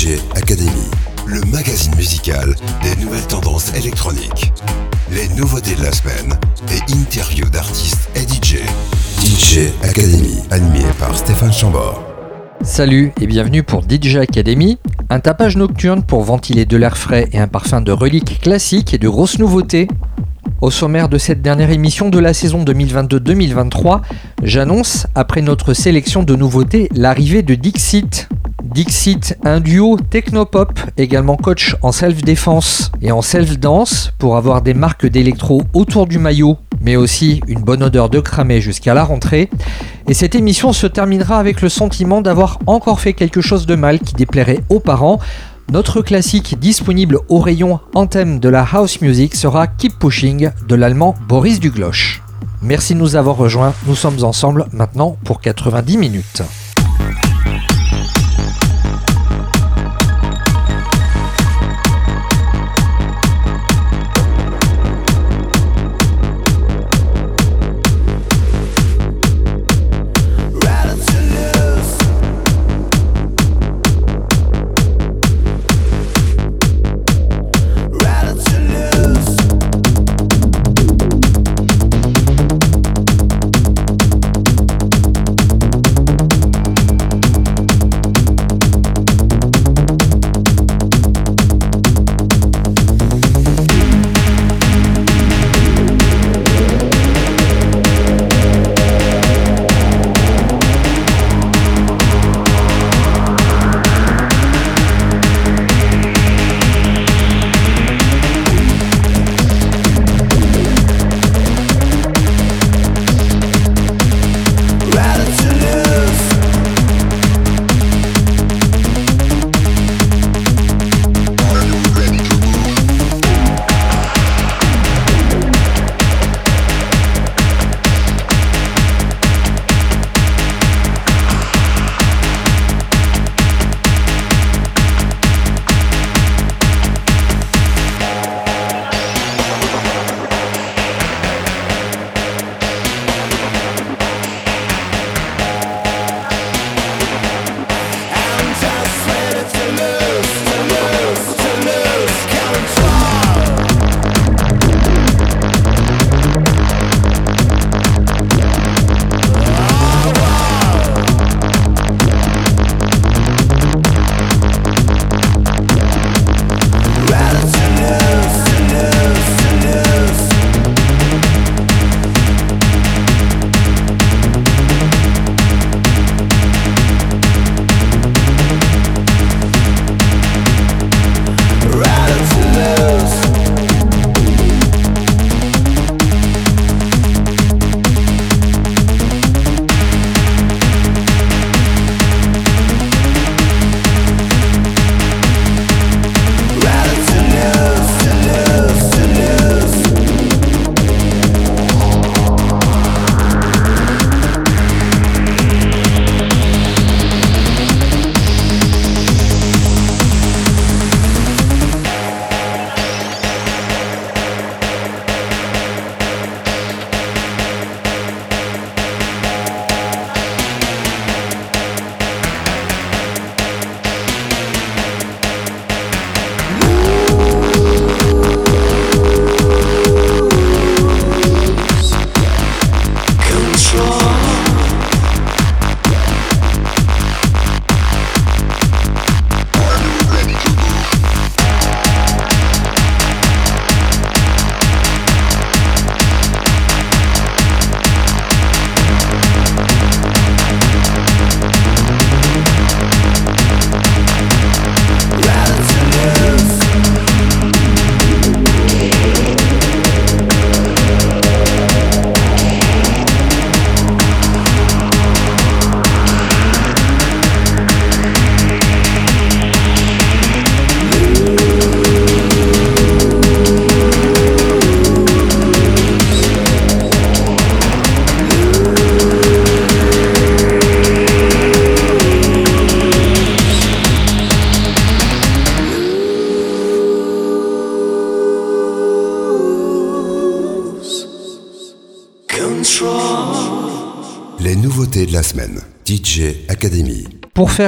DJ Academy, le magazine musical des nouvelles tendances électroniques. Les nouveautés de la semaine et interviews d'artistes et DJ. DJ Academy, animé par Stéphane Chambord. Salut et bienvenue pour DJ Academy, un tapage nocturne pour ventiler de l'air frais et un parfum de reliques classiques et de grosses nouveautés. Au sommaire de cette dernière émission de la saison 2022-2023, j'annonce, après notre sélection de nouveautés, l'arrivée de Dixit. Dixit, un duo technopop, également coach en self-défense et en self-dance pour avoir des marques d'électro autour du maillot, mais aussi une bonne odeur de cramé jusqu'à la rentrée. Et cette émission se terminera avec le sentiment d'avoir encore fait quelque chose de mal qui déplairait aux parents notre classique disponible au rayon thème de la house music sera Keep Pushing de l'allemand Boris Dugloche. Merci de nous avoir rejoints, nous sommes ensemble maintenant pour 90 minutes.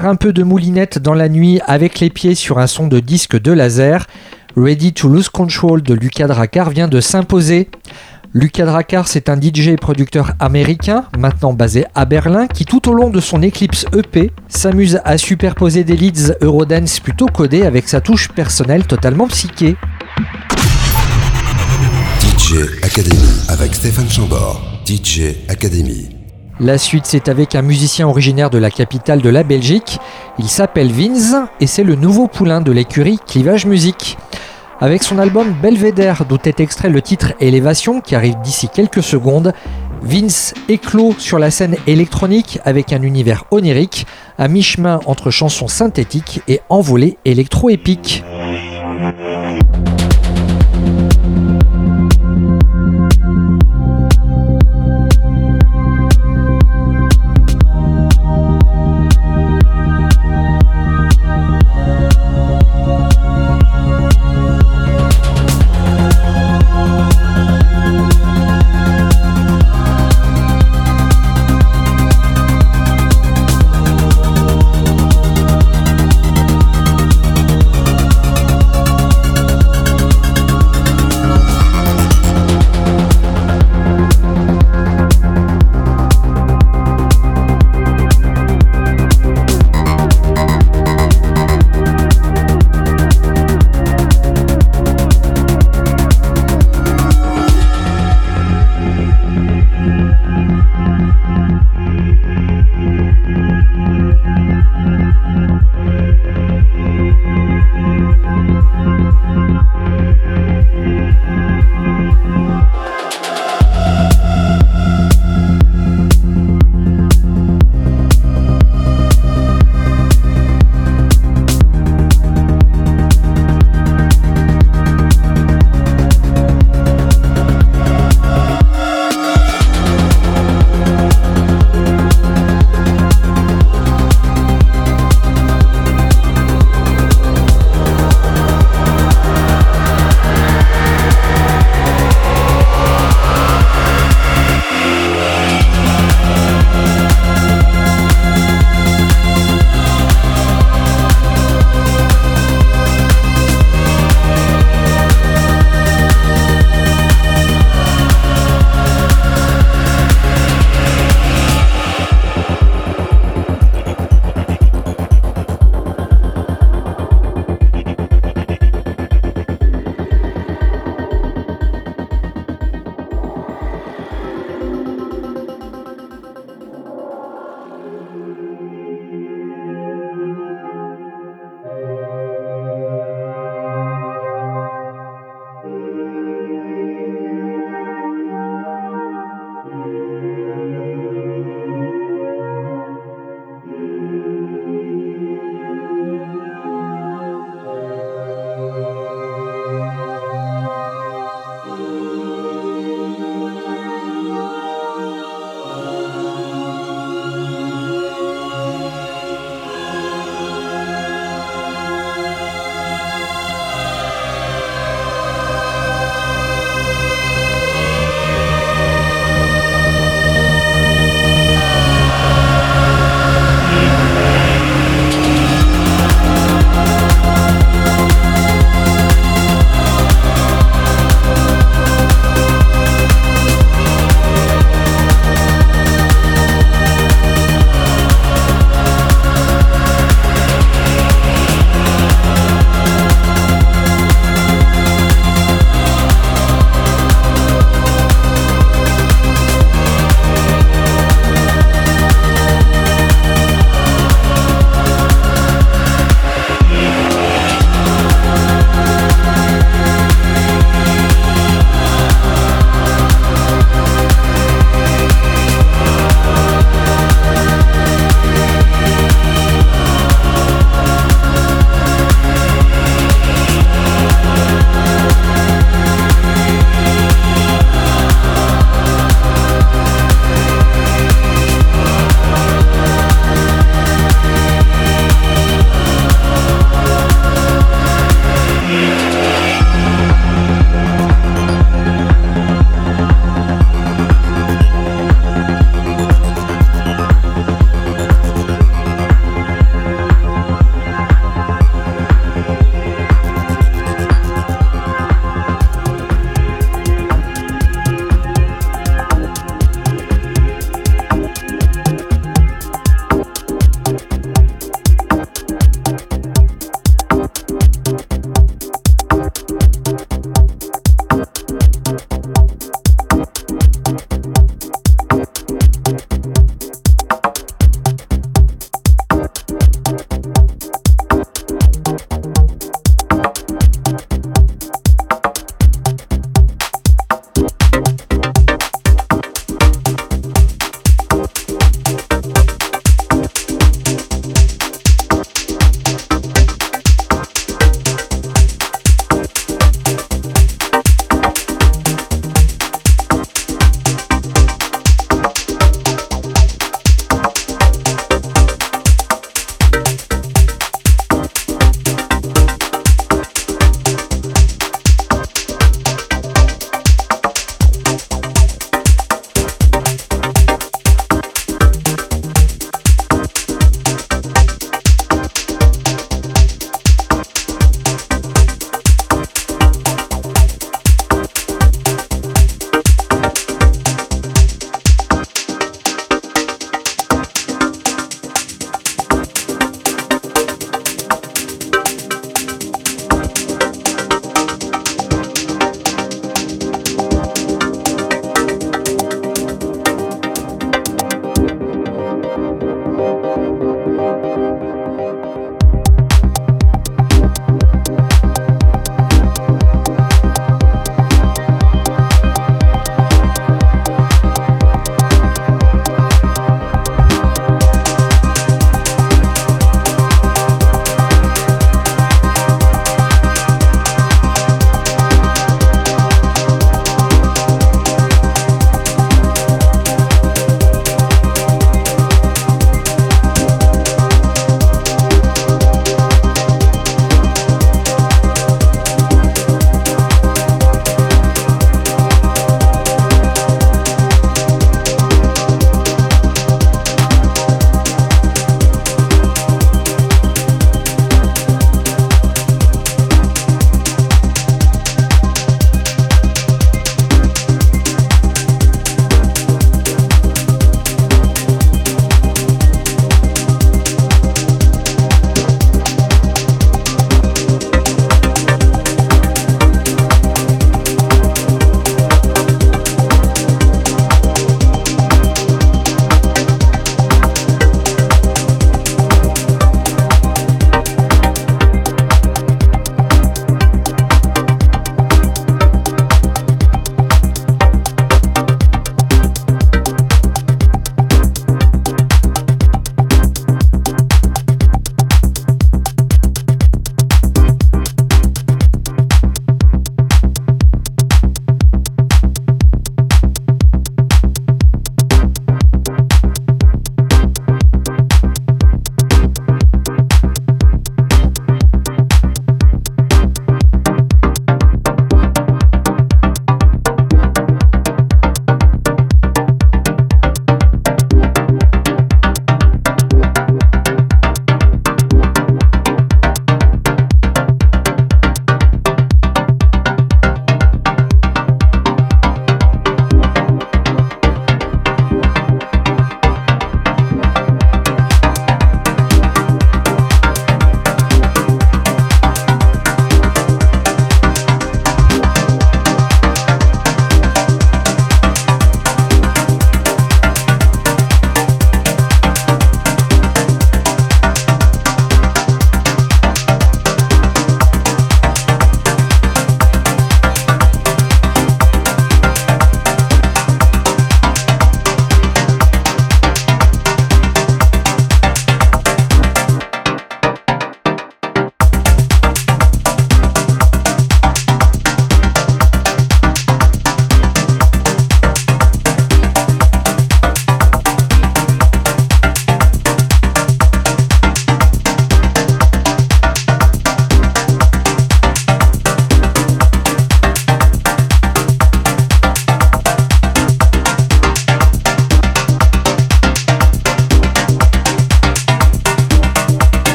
Un peu de moulinette dans la nuit avec les pieds sur un son de disque de laser, Ready to Lose Control de Lucas Dracar vient de s'imposer. Lucas Dracar, c'est un DJ et producteur américain, maintenant basé à Berlin, qui tout au long de son Eclipse EP s'amuse à superposer des leads Eurodance plutôt codés avec sa touche personnelle totalement psyché. DJ Academy avec Stéphane Chambord. DJ Academy. La suite, c'est avec un musicien originaire de la capitale de la Belgique. Il s'appelle Vince et c'est le nouveau poulain de l'écurie Clivage Musique. Avec son album Belvedere, d'où est extrait le titre Élévation, qui arrive d'ici quelques secondes, Vince éclot sur la scène électronique avec un univers onirique, à mi-chemin entre chansons synthétiques et envolées électro-épiques.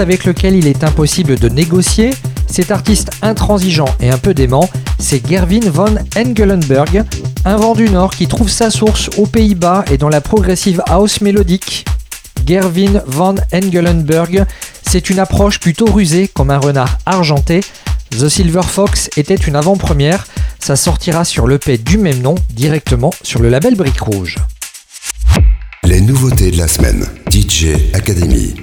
Avec lequel il est impossible de négocier, cet artiste intransigeant et un peu dément, c'est Gervin von Engelenberg, un vent du Nord qui trouve sa source aux Pays-Bas et dans la progressive house mélodique. Gervin von Engelenberg, c'est une approche plutôt rusée comme un renard argenté. The Silver Fox était une avant-première, ça sortira sur l'EP du même nom directement sur le label Brique Rouge. Les nouveautés de la semaine, DJ Academy.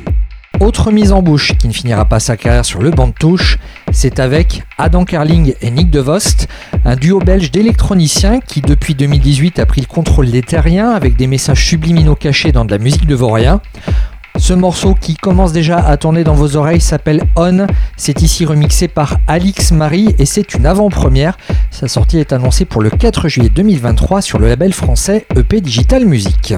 Autre mise en bouche qui ne finira pas sa carrière sur le banc de touche, c'est avec Adam Carling et Nick DeVost, un duo belge d'électroniciens qui depuis 2018 a pris le contrôle des terriens avec des messages subliminaux cachés dans de la musique de Vorien. Ce morceau qui commence déjà à tourner dans vos oreilles s'appelle On. C'est ici remixé par Alix Marie et c'est une avant-première. Sa sortie est annoncée pour le 4 juillet 2023 sur le label français EP Digital Music.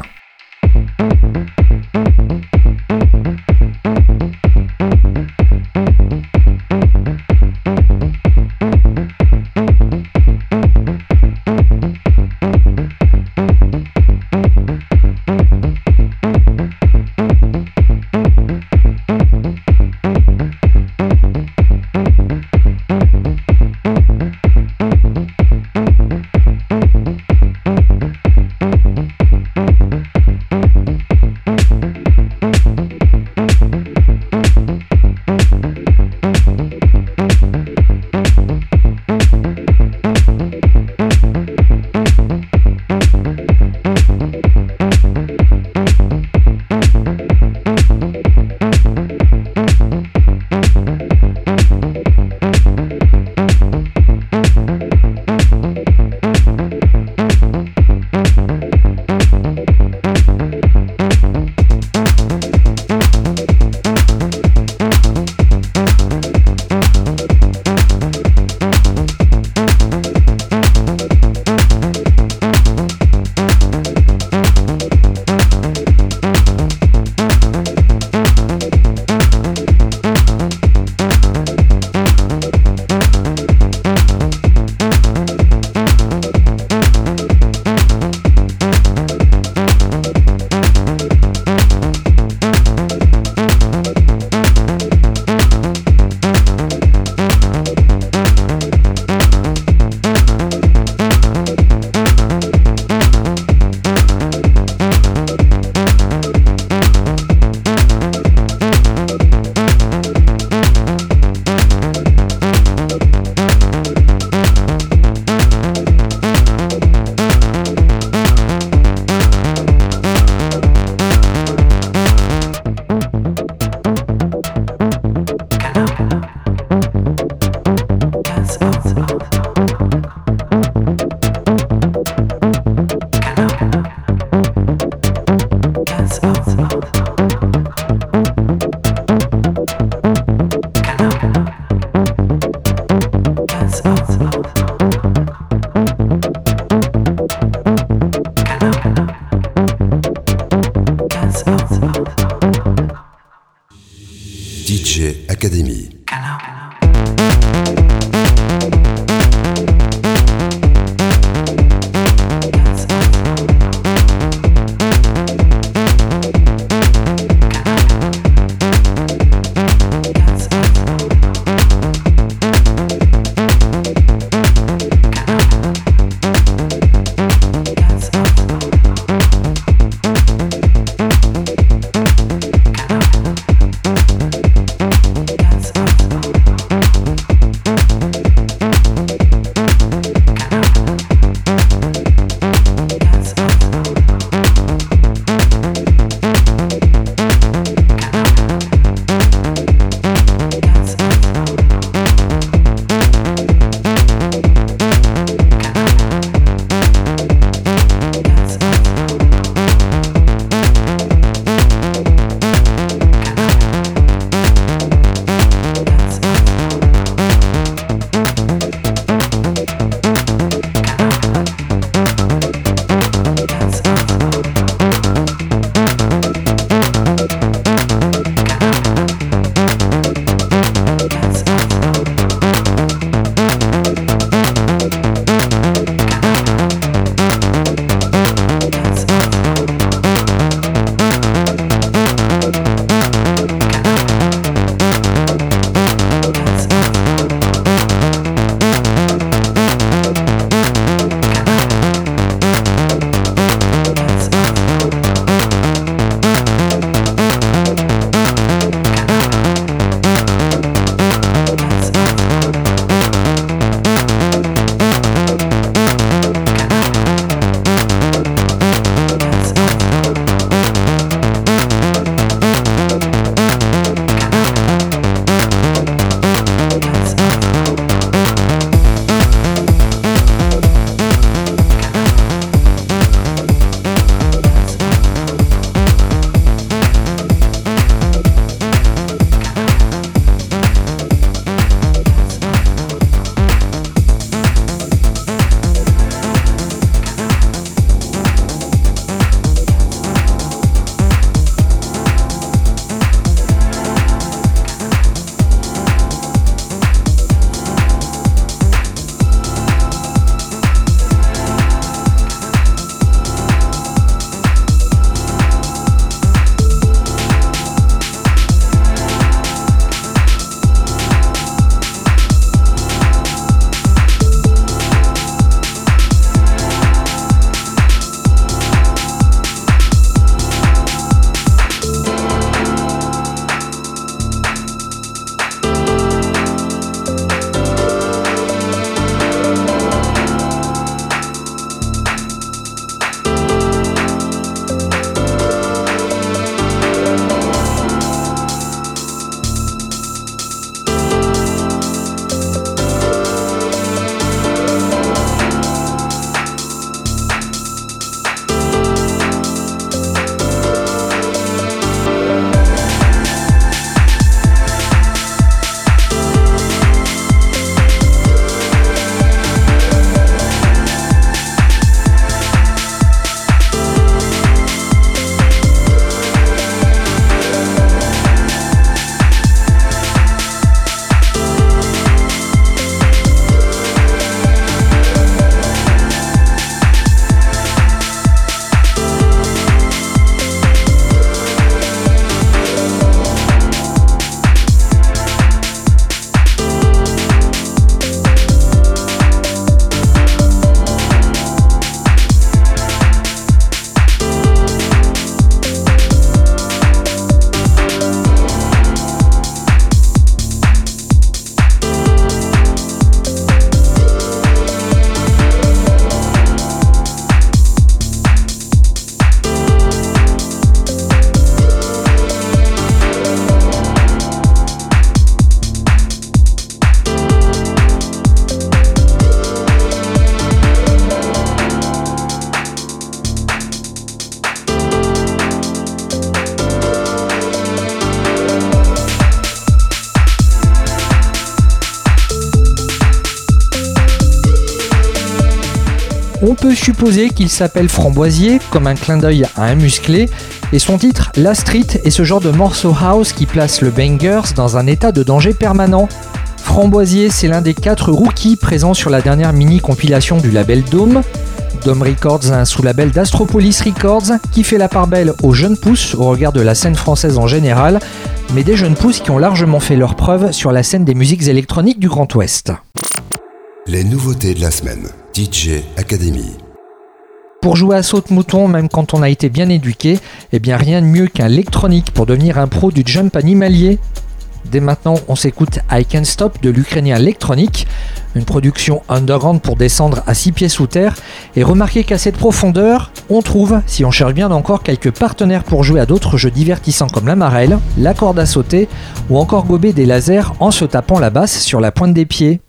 Supposer qu'il s'appelle Framboisier, comme un clin d'œil à un musclé, et son titre, La Street, est ce genre de morceau house qui place le Bangers dans un état de danger permanent. Framboisier, c'est l'un des quatre rookies présents sur la dernière mini-compilation du label Dome. Dome Records, un sous-label d'Astropolis Records, qui fait la part belle aux jeunes pousses au regard de la scène française en général, mais des jeunes pousses qui ont largement fait leur preuve sur la scène des musiques électroniques du Grand Ouest. Les nouveautés de la semaine. DJ Academy. Pour jouer à saute-mouton, même quand on a été bien éduqué, eh bien rien de mieux qu'un électronique pour devenir un pro du jump animalier. Dès maintenant, on s'écoute I Can Stop de l'Ukrainien Electronic, une production underground pour descendre à 6 pieds sous terre. Et remarquez qu'à cette profondeur, on trouve, si on cherche bien encore, quelques partenaires pour jouer à d'autres jeux divertissants comme la marelle, la corde à sauter ou encore gober des lasers en se tapant la basse sur la pointe des pieds.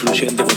La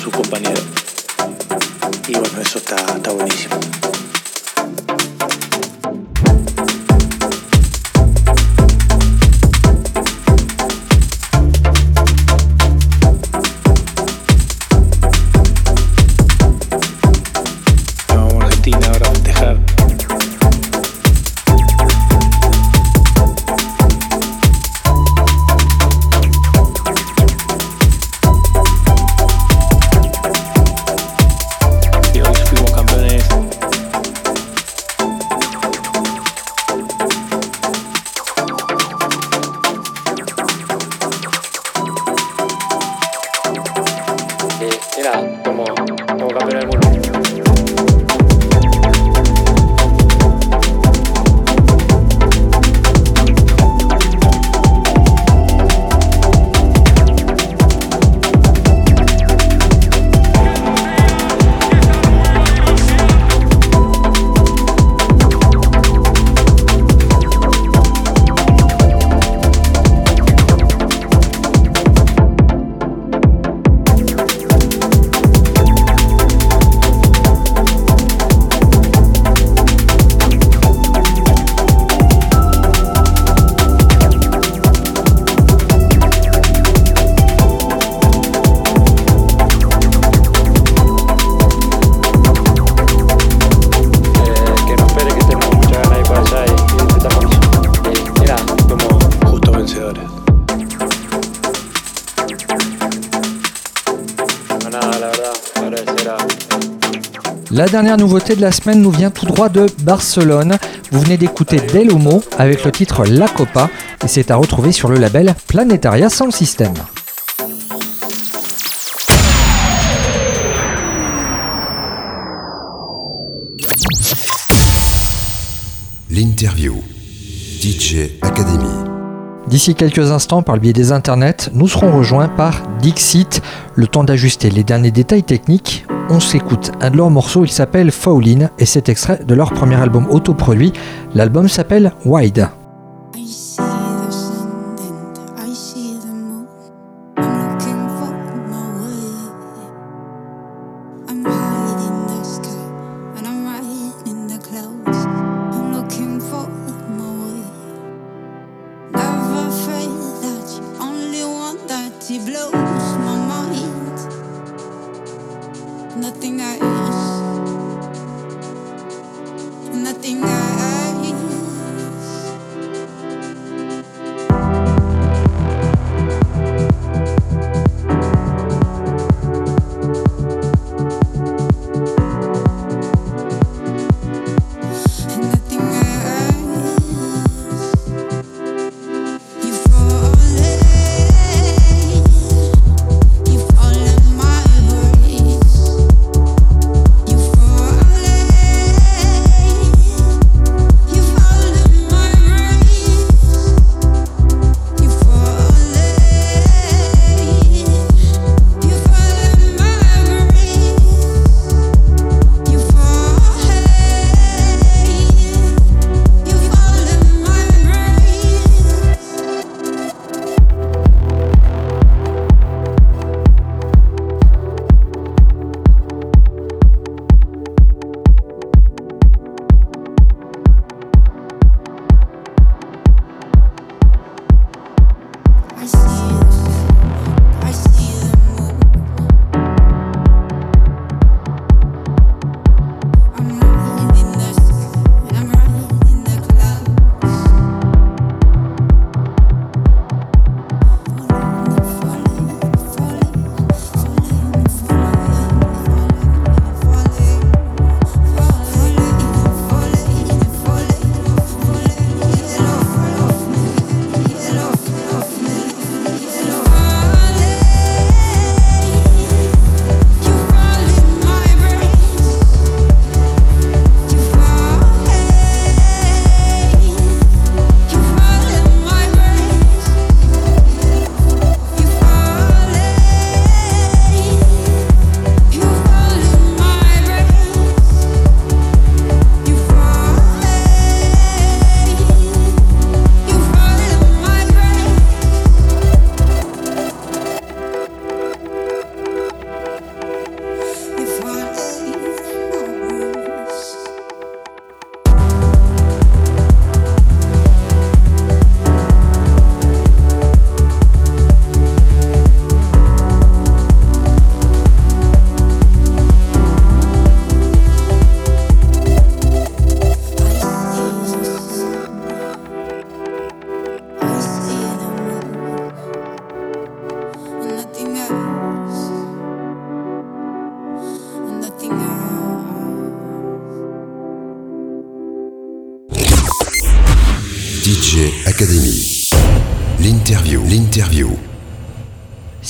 dernière nouveauté de la semaine nous vient tout droit de Barcelone. Vous venez d'écouter Del Homo avec le titre La Copa et c'est à retrouver sur le label Planetaria Sound System. L'interview DJ Academy. D'ici quelques instants, par le biais des internets, nous serons rejoints par Dixit. Le temps d'ajuster les derniers détails techniques, on s'écoute un de leurs morceaux, il s'appelle Fowlin et c'est extrait de leur premier album autoproduit. L'album s'appelle Wide.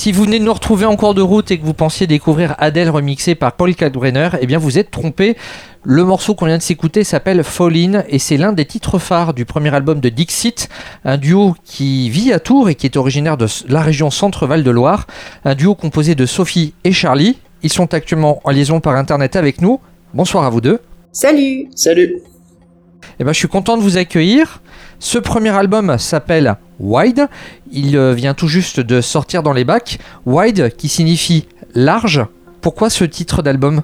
Si vous venez de nous retrouver en cours de route et que vous pensiez découvrir Adele remixée par Paul Kalkbrenner, eh bien vous êtes trompé. Le morceau qu'on vient de s'écouter s'appelle Fall In et c'est l'un des titres phares du premier album de Dixit, un duo qui vit à Tours et qui est originaire de la région Centre-Val de Loire, un duo composé de Sophie et Charlie. Ils sont actuellement en liaison par internet avec nous. Bonsoir à vous deux. Salut. Salut. Eh ben, je suis content de vous accueillir. Ce premier album s'appelle Wide. Il euh, vient tout juste de sortir dans les bacs. Wide qui signifie large. Pourquoi ce titre d'album?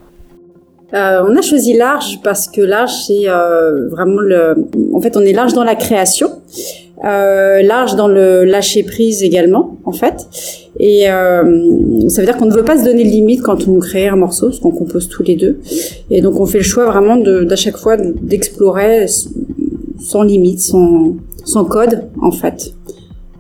Euh, on a choisi large parce que large c'est euh, vraiment le. En fait, on est large dans la création, large dans le lâcher prise également, en fait. Et ça veut dire qu'on ne veut pas se donner de limite quand on crée un morceau, parce qu'on compose tous les deux. Et donc on fait le choix vraiment d'à chaque fois d'explorer sans limite, sans, sans code en fait.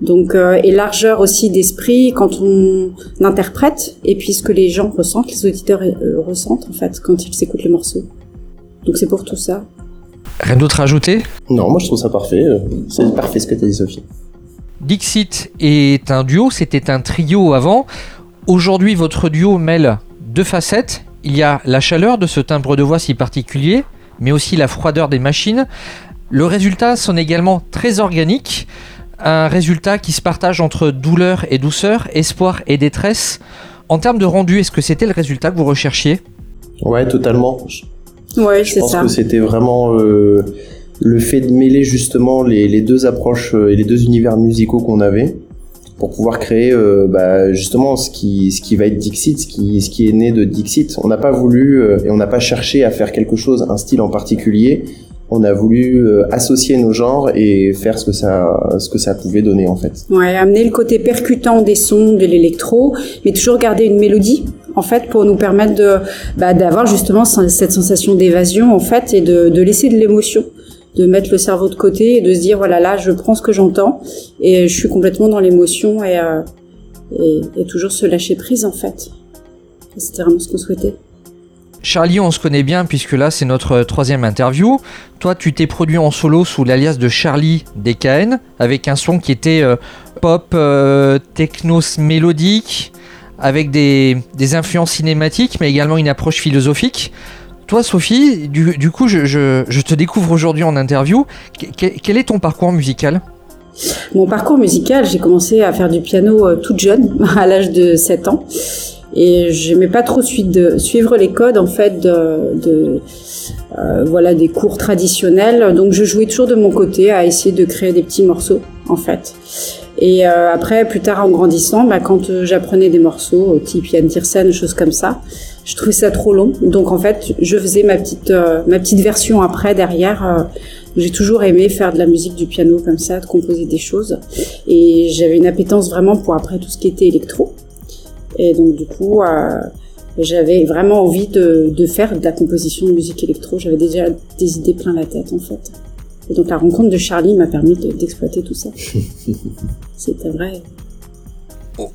Donc euh, et largeur aussi d'esprit quand on interprète et puis ce que les gens ressentent, les auditeurs euh, ressentent en fait quand ils écoutent le morceau. Donc c'est pour tout ça. Rien d'autre à ajouter? Non, moi je trouve ça parfait. Euh, c'est parfait ce que tu as dit Sophie. Dixit est un duo, c'était un trio avant. Aujourd'hui votre duo mêle deux facettes. Il y a la chaleur de ce timbre de voix si particulier, mais aussi la froideur des machines. Le résultat sonne également très organique, un résultat qui se partage entre douleur et douceur, espoir et détresse. En termes de rendu, est-ce que c'était le résultat que vous recherchiez? Ouais, totalement. Ouais, c'est ça. Je pense que c'était vraiment euh, le fait de mêler justement les, deux approches euh, et les deux univers musicaux qu'on avait pour pouvoir créer euh, bah, justement ce qui, ce qui va être Dixit, ce qui, ce qui est né de Dixit. On n'a pas voulu et on n'a pas cherché à faire quelque chose, un style en particulier on a voulu euh, associer nos genres et faire ce que ça ce que ça pouvait donner en fait. Ouais, amener le côté percutant des sons de l'électro, mais toujours garder une mélodie en fait pour nous permettre de bah, d'avoir justement cette sensation d'évasion en fait et de, laisser de l'émotion de mettre le cerveau de côté et de se dire voilà là je prends ce que j'entends et je suis complètement dans l'émotion et, euh, et toujours se lâcher prise en fait. C'était vraiment ce qu'on souhaitait. Charlie, on se connaît bien puisque là c'est notre troisième interview. Toi, tu t'es produit en solo sous l'alias de Charlie DKN avec un son qui était euh, pop, euh, techno mélodique, avec des, influences cinématiques mais également une approche philosophique. Toi, Sophie, du, coup, je, te découvre aujourd'hui en interview. quel est ton parcours musical? Mon parcours musical, j'ai commencé à faire du piano euh, toute jeune, à l'âge de 7 ans et j'aimais pas trop suivre les codes en fait de, de euh, voilà des cours traditionnels donc je jouais toujours de mon côté à essayer de créer des petits morceaux en fait et euh, après plus tard en grandissant bah, quand euh, j'apprenais des morceaux type Yann Tiersen choses comme ça je trouvais ça trop long donc en fait je faisais ma petite ma petite version après derrière J'ai toujours aimé faire de la musique du piano comme ça, de composer des choses. Et j'avais une appétence vraiment pour après tout ce qui était électro. Et donc du coup, euh, j'avais vraiment envie de, de, faire de la composition de musique électro. J'avais déjà des idées plein la tête en fait. Et donc la rencontre de Charlie m'a permis d'exploiter tout ça. C'était vrai.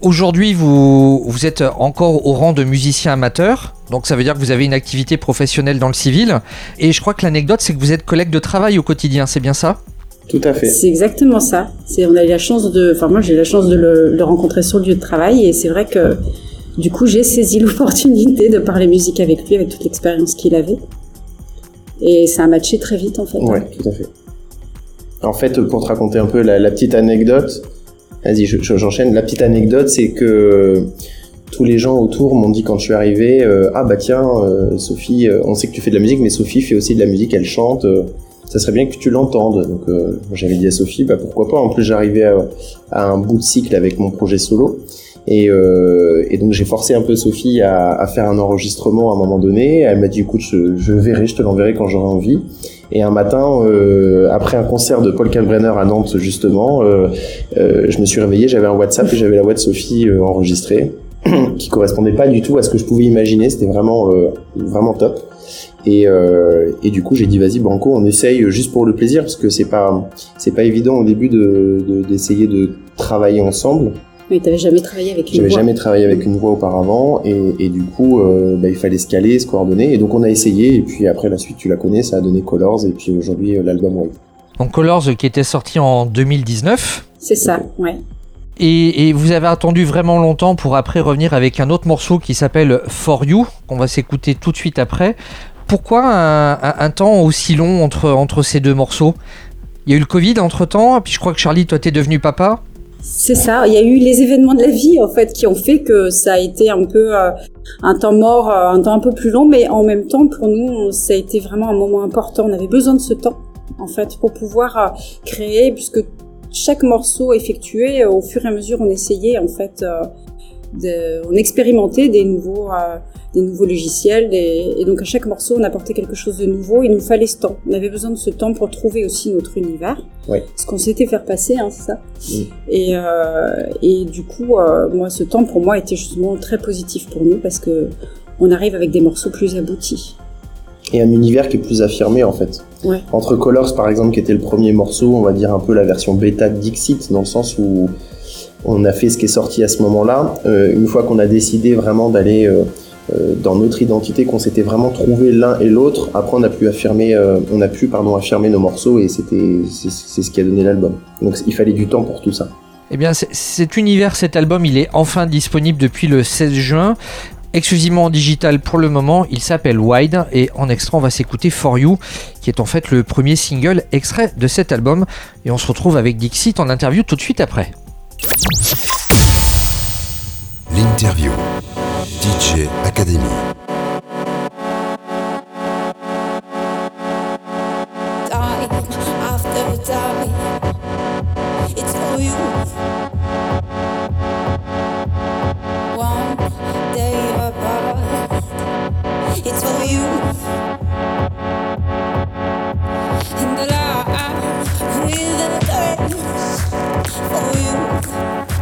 Aujourd'hui, vous, vous êtes encore au rang de musicien amateur, donc ça veut dire que vous avez une activité professionnelle dans le civil. Et je crois que l'anecdote, c'est que vous êtes collègue de travail au quotidien, c'est bien ça? Tout à fait. C'est exactement ça. On a eu la chance de, enfin moi j'ai eu la chance de le, rencontrer sur le lieu de travail, et c'est vrai que du coup j'ai saisi l'opportunité de parler musique avec lui, avec toute l'expérience qu'il avait. Et ça a matché très vite en fait. Ouais, tout à fait. En fait, pour te raconter un peu la, la petite anecdote, Vas-y, j'enchaîne. La petite anecdote, c'est que tous les gens autour m'ont dit quand je suis arrivé, euh, ah bah tiens, euh, Sophie, euh, on sait que tu fais de la musique, mais Sophie fait aussi de la musique, elle chante. Ça serait bien que tu l'entendes. Donc j'avais dit à Sophie, bah pourquoi pas. En plus, j'arrivais à, à, un bout de cycle avec mon projet solo. Et, et donc j'ai forcé un peu Sophie à, à, faire un enregistrement à un moment donné. Elle m'a dit, écoute, je, je verrai, je te l'enverrai quand j'aurai envie. Et un matin, euh, après un concert de Paul Kalbrenner à Nantes justement, euh, euh, je me suis réveillé, j'avais un WhatsApp et j'avais la voix de Sophie enregistrée, qui correspondait pas du tout à ce que je pouvais imaginer. C'était vraiment vraiment top. Et, et du coup, j'ai dit vas-y Banco, on essaye juste pour le plaisir parce que c'est pas c'est pas évident au début de d'essayer de, de travailler ensemble. Mais t'avais jamais travaillé avec une voix. J'avais jamais travaillé avec une voix auparavant et, et du coup, euh, bah, il fallait se caler, se coordonner. Et donc on a essayé et puis après la suite, tu la connais, ça a donné Colors et puis aujourd'hui euh, l'album White. Donc Colors qui était sorti en 2019. C'est ça, ouais. Et, vous avez attendu vraiment longtemps pour après revenir avec un autre morceau qui s'appelle For You, qu'on va s'écouter tout de suite après. Pourquoi un, temps aussi long entre, entre ces deux morceaux? Il y a eu le Covid entre temps, puis je crois que Charlie, toi, t'es devenu papa. C'est ça. Il y a eu les événements de la vie en fait qui ont fait que ça a été un peu euh, un temps mort, euh, un temps un peu plus long, mais en même temps pour nous ça a été vraiment un moment important. On avait besoin de ce temps en fait pour pouvoir euh, créer, puisque chaque morceau effectué au fur et à mesure on essayait en fait de, on expérimentait des nouveaux des nouveaux logiciels. et donc à chaque morceau, on apportait quelque chose de nouveau. Il nous fallait ce temps. On avait besoin de ce temps pour trouver aussi notre univers. Ouais. Ce qu'on s'était faire passer, hein, c'est ça. Et, euh, et du coup, euh, moi, ce temps pour moi était justement très positif pour nous parce que on arrive avec des morceaux plus aboutis. Et un univers qui est plus affirmé en fait. Ouais. Entre Colors par exemple, qui était le premier morceau, on va dire un peu la version bêta de Dixit, dans le sens où on a fait ce qui est sorti à ce moment-là. Euh, une fois qu'on a décidé vraiment d'aller euh, euh, dans notre identité qu'on s'était vraiment trouvé l'un et l'autre. Après, on a pu affirmer, euh, on a pu pardon affirmer nos morceaux et c'était c'est ce qui a donné l'album. Donc il fallait du temps pour tout ça. Eh bien, cet univers, cet album, il est enfin disponible depuis le 16 juin exclusivement en digital pour le moment. Il s'appelle Wide et en extrait on va s'écouter For You qui est en fait le premier single extrait de cet album et on se retrouve avec Dixit en interview tout de suite après. L'interview. DJ Academy. A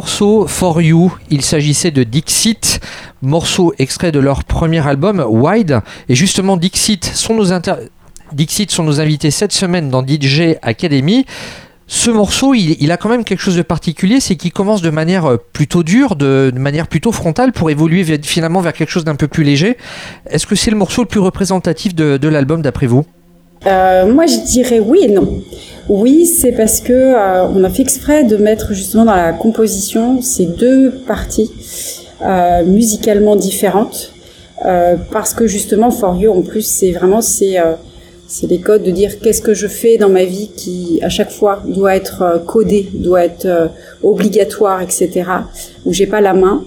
morceau For You, il s'agissait de Dixit, morceau extrait de leur premier album Wide. Et justement, Dixit sont nos, Dixit sont nos invités cette semaine dans DJ Academy. Ce morceau, il, a quand même quelque chose de particulier, c'est qu'il commence de manière euh, plutôt dure, de, manière plutôt frontale, pour évoluer finalement vers quelque chose d'un peu plus léger. Est-ce que c'est le morceau le plus représentatif de l'album d'après vous? Euh, moi, je dirais oui et non. Oui, c'est parce que euh, on a fait exprès de mettre justement dans la composition ces deux parties euh, musicalement différentes, parce que justement For You, en plus, c'est vraiment c'est c'est les codes de dire qu'est-ce que je fais dans ma vie qui à chaque fois doit être codé, doit être obligatoire, etc. Où j'ai pas la main,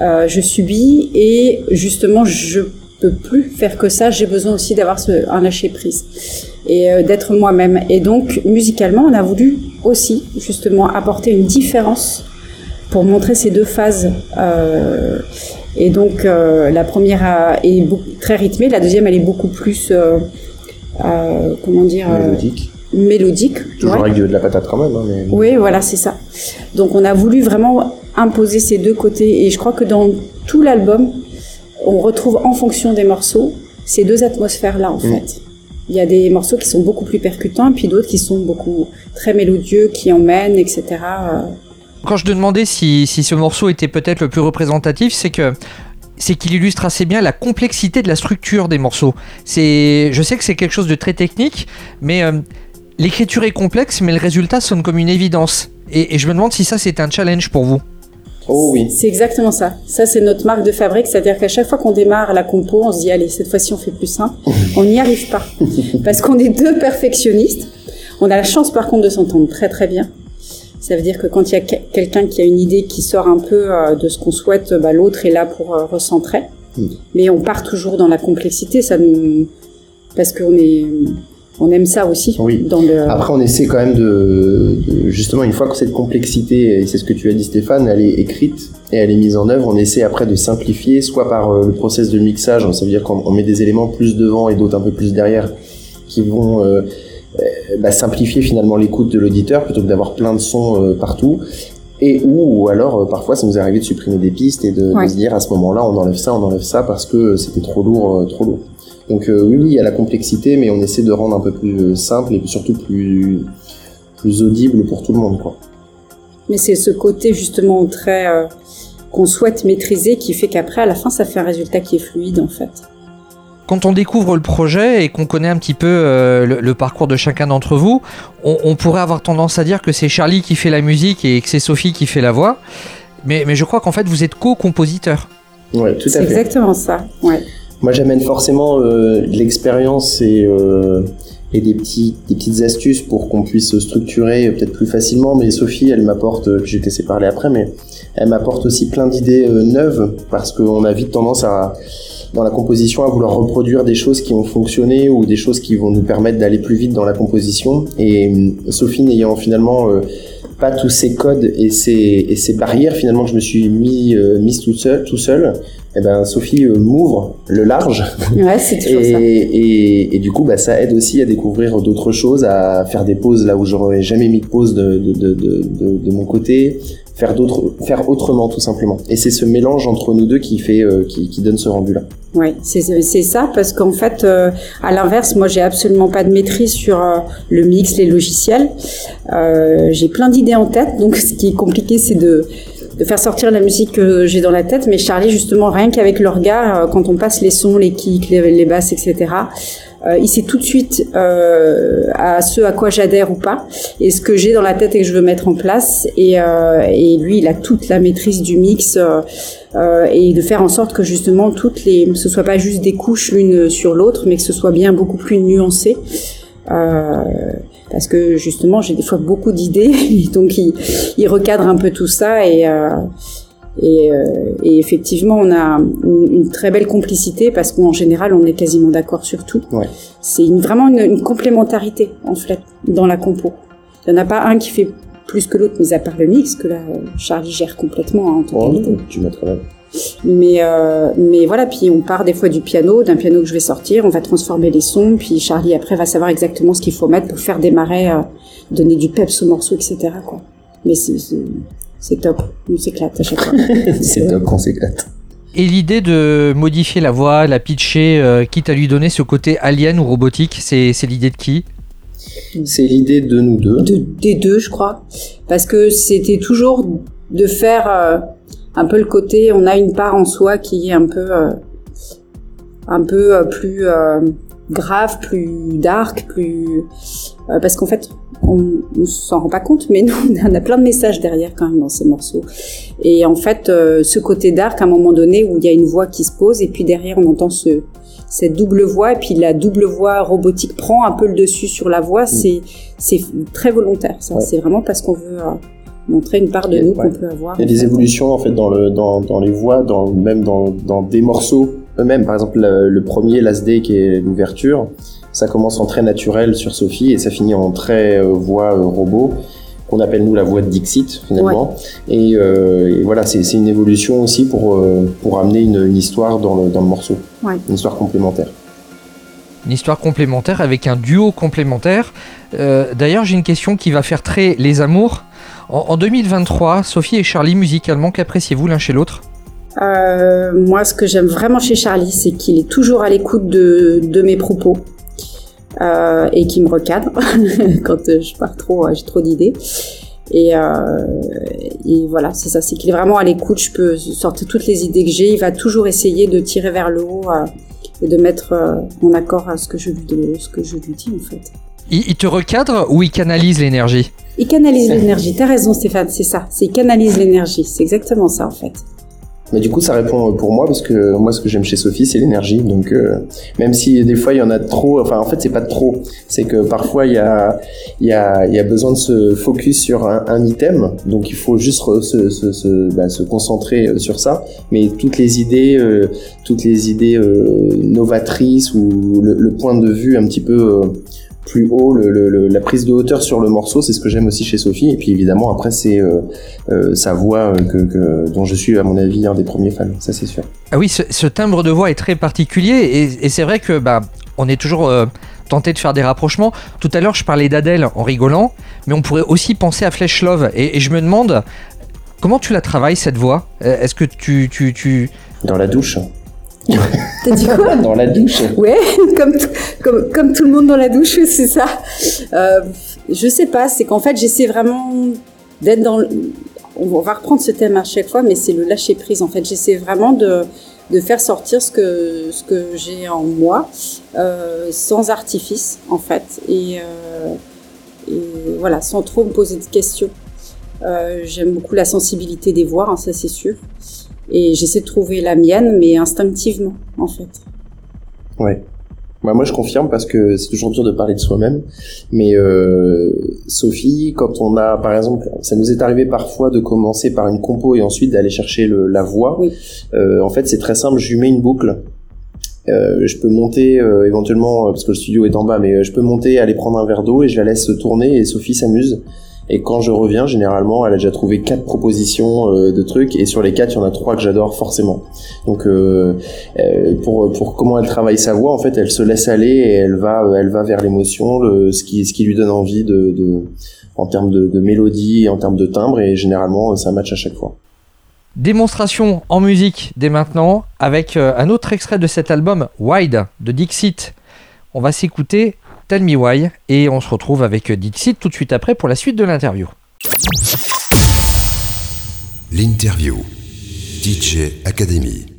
je subis et justement je peux plus faire que ça. J'ai besoin aussi d'avoir ce, un lâcher prise et euh, d'être moi-même. Et donc musicalement, on a voulu aussi justement apporter une différence pour montrer ces deux phases. Euh, et donc euh, la première a- est beaucoup- très rythmée, la deuxième elle est beaucoup plus comment dire Mélodique. mélodique. Toujours ouais. avec de, de la patate quand même. Hein, mais... Oui, voilà, c'est ça. Donc on a voulu vraiment imposer ces deux côtés et je crois que dans tout l'album, on retrouve en fonction des morceaux ces deux atmosphères-là en fait. Il y a des morceaux qui sont beaucoup plus percutants et puis d'autres qui sont beaucoup très mélodieux, qui emmènent, etc. Quand je te demandais si, si ce morceau était peut-être le plus représentatif, c'est que c'est qu'il illustre assez bien la complexité de la structure des morceaux. C'est, je sais que c'est quelque chose de très technique, mais euh, l'écriture est complexe, mais le résultat sonne comme une évidence. Et, et je me demande si ça c'est un challenge pour vous. Oh oui. C'est exactement ça. Ça, c'est notre marque de fabrique. C'est-à-dire qu'à chaque fois qu'on démarre la compo, on se dit, allez, cette fois-ci, on fait plus simple. On n'y arrive pas. Parce qu'on est deux perfectionnistes. On a la chance, par contre, de s'entendre très, très bien. Ça veut dire que quand il y a que- quelqu'un qui a une idée qui sort un peu euh, de ce qu'on souhaite, bah, l'autre est là pour euh, recentrer. Mm. Mais on part toujours dans la complexité. Ça nous... Parce qu'on est... On aime ça aussi. Oui. Dans le... Après, on essaie quand même de, de- justement une fois que cette complexité, et c'est ce que tu as dit Stéphane, elle est écrite et elle est mise en œuvre, on essaie après de simplifier, soit par euh, le process de mixage, ça veut dire qu'on on met des éléments plus devant et d'autres un peu plus derrière, qui vont euh, euh, bah, simplifier finalement l'écoute de l'auditeur plutôt que d'avoir plein de sons euh, partout. Et ou, ou alors parfois ça nous est arrivé de supprimer des pistes et de, de se dire à ce moment-là on enlève ça, on enlève ça parce que c'était trop lourd, trop lourd. Donc euh, oui, oui, il y a la complexité, mais on essaie de rendre un peu plus euh, simple et puis surtout plus plus audible pour tout le monde, quoi. Mais c'est ce côté justement très euh, qu'on souhaite maîtriser qui fait qu'après, à la fin, ça fait un résultat qui est fluide en fait. Quand on découvre le projet et qu'on connaît un petit peu euh, le, le parcours de chacun d'entre vous, on, on pourrait avoir tendance à dire que c'est Charlie qui fait la musique et que c'est Sophie qui fait la voix. Mais, mais je crois qu'en fait vous êtes co-compositeur. Ouais, tout C'est à fait. exactement ça. Ouais. Moi, j'amène forcément euh, l'expérience et, euh, et des, petits, des petites astuces pour qu'on puisse se structurer peut-être plus facilement. Mais Sophie, elle m'apporte, euh, je vais te laisser parler après, mais elle m'apporte aussi plein d'idées euh, neuves parce qu'on a vite tendance à dans la composition à vouloir reproduire des choses qui ont fonctionné ou des choses qui vont nous permettre d'aller plus vite dans la composition. Et euh, Sophie n'ayant finalement pas tous ces codes et ces, et ces barrières finalement que je me suis mis euh, mise tout seul, tout seul, et ben Sophie euh, m'ouvre le large Ouais, c'est toujours et, ça. et, et du coup bah ça aide aussi à découvrir d'autres choses, à faire des pauses là où j'aurais jamais mis de pause de, de, de, de, mon côté, faire d'autres, faire autrement tout simplement. Et c'est ce mélange entre nous deux qui fait, euh, qui, qui donne ce rendu là. Ouais, c'est c'est ça parce qu'en fait, euh, à l'inverse, moi, j'ai absolument pas de maîtrise sur euh, le mix, les logiciels. Euh, j'ai plein d'idées en tête, donc ce qui est compliqué, c'est de faire sortir la musique que j'ai dans la tête. Mais Charlie, justement, rien qu'avec le regard, euh, quand on passe les sons, les kicks, les, basses, etc. euh, il sait tout de suite euh, à ce à quoi j'adhère ou pas, et ce que j'ai dans la tête et que je veux mettre en place. Et, lui, il a toute la maîtrise du mix et de faire en sorte que justement toutes les, ce soit pas juste des couches l'une sur l'autre, mais que ce soit bien beaucoup plus nuancé. Euh, parce que justement, j'ai des fois beaucoup d'idées, donc il, il recadre un peu tout ça et euh, et, euh, et effectivement, on a une, une très belle complicité parce qu'en général, on est quasiment d'accord sur tout. Ouais. C'est une, vraiment une, une complémentarité en fait dans la compo. Il n'y en a pas un qui fait plus que l'autre, mis à part le mix que là, euh, Charlie gère complètement hein, en totalité. tu mettras là. Mais, euh, mais voilà, puis on part des fois du piano, d'un piano que je vais sortir, on va transformer les sons, puis Charlie après va savoir exactement ce qu'il faut mettre pour faire démarrer, euh, donner du peps au morceau, etc. Quoi. Mais c'est- top, on s'éclate à chaque fois. c'est top qu'on s'éclate. Et l'idée de modifier la voix, la pitcher, euh, quitte à lui donner ce côté alien ou robotique, c'est c'est l'idée de qui? C'est l'idée de nous deux. de, des deux, je crois, parce que c'était toujours de faire euh, un peu le côté, on a une part en soi qui est un peu, euh, un peu euh, plus euh, grave, plus dark, plus, euh, parce qu'en fait, on, on s'en rend pas compte, mais nous, on a plein de messages derrière quand même dans ces morceaux. Et en fait, euh, ce côté dark, à un moment donné, où il y a une voix qui se pose, et puis derrière, on entend ce cette double voix, et puis la double voix robotique prend un peu le dessus sur la voix, c'est c'est très volontaire. Ça, Ouais. c'est vraiment parce qu'on veut euh, montrer une part de nous ouais. qu'on peut avoir. Il y a des fait. évolutions en fait dans le dans, dans les voix, dans même dans, dans des morceaux eux-mêmes. Par exemple, le, le premier Last Day qui est l'ouverture, ça commence en très naturel sur Sophie et ça finit en très euh, voix euh, robot qu'on appelle nous la voix de Dixit finalement. Et, euh, et voilà, c'est une évolution aussi pour euh, pour amener une, une histoire dans le dans le morceau, Ouais. une histoire complémentaire. Une histoire complémentaire avec un duo complémentaire. Euh, D'ailleurs, j'ai une question qui va faire très les amours. En, en 2023, Sophie et Charlie, musicalement, qu'appréciez-vous l'un chez l'autre? Euh, moi, ce que j'aime vraiment chez Charlie, c'est qu'il est toujours à l'écoute de, de mes propos euh, et qui me recadre quand euh, je pars trop, euh, j'ai trop d'idées. Et, euh, et voilà, c'est ça, c'est qu'il est vraiment à l'écoute. Je peux sortir toutes les idées que j'ai. Il va toujours essayer de tirer vers le haut euh, et de mettre euh, en accord à ce que je ce que je lui dis en fait. Il, il te recadre ou il canalise l'énergie Il canalise l'énergie. T'as raison, Stéphane, c'est ça. C'est il canalise l'énergie. C'est exactement ça en fait. Mais du coup, ça répond pour moi parce que moi, ce que j'aime chez Sophie, c'est l'énergie. Donc, euh, même si des fois il y en a trop, enfin, en fait, c'est pas trop. C'est que parfois il y a, il y a, il y a besoin de se focus sur un, un item. Donc, il faut juste se, se, se, bah, se concentrer euh, sur ça. Mais toutes les idées, euh, toutes les idées euh, novatrices ou le, le point de vue un petit peu euh, plus haut, le, le- le- la prise de hauteur sur le morceau, c'est ce que j'aime aussi chez Sophie. Et puis évidemment, après, c'est euh, euh, sa voix euh, que, que- dont je suis, à mon avis, un des premiers fans. Ça, c'est sûr. Ah oui, ce, ce timbre de voix est très particulier et, et c'est vrai que bah, on est toujours euh, tenté de faire des rapprochements. Tout à l'heure, je parlais d'Adèle en rigolant, mais on pourrait aussi penser à Flesh Love. Et, et je me demande comment tu la travailles cette voix? Est-ce que tu, tu, tu... Dans la douche. T'as dit quoi Dans la douche. Ouais, comme, tout- comme, comme tout le monde dans la douche, c'est ça. Euh, je sais pas, c'est qu'en fait, j'essaie vraiment d'être dans. le- On va reprendre ce thème à chaque fois, mais c'est le lâcher prise. En fait, j'essaie vraiment de, de faire sortir ce que, ce que j'ai en moi, euh, sans artifice, en fait. Et, euh, et voilà, sans trop me poser de questions. Euh, J'aime beaucoup la sensibilité des voix, hein, ça c'est sûr. Et j'essaie de trouver la mienne, mais instinctivement, en fait. Ouais. Bah, moi, je confirme parce que c'est toujours dur de parler de soi-même. Mais euh, Sophie, quand on a, par exemple, ça nous est arrivé parfois de commencer par une compo et ensuite d'aller chercher le, la voix. Oui. Euh, en fait, c'est très simple. Je lui mets une boucle. Euh, je peux monter euh, éventuellement euh, parce que le studio est en bas, mais euh, je peux monter, aller prendre un verre d'eau et je la laisse tourner et Sophie s'amuse. Et quand je reviens, généralement, elle a déjà trouvé quatre propositions euh, de trucs et sur les quatre, il y en a trois que j'adore forcément. Donc, euh, euh, pour pour comment elle travaille sa voix, en fait, elle se laisse aller et elle va elle va vers l'émotion, ce qui ce qui lui donne envie de, de en termes de, de mélodie et en termes de timbre et généralement ça match à chaque fois. Démonstration en musique dès maintenant avec un autre extrait de cet album Wide de Dixit. On va s'écouter Tell Me Why et on se retrouve avec Dixit tout de suite après pour la suite de l'interview. L'interview. DJ Academy.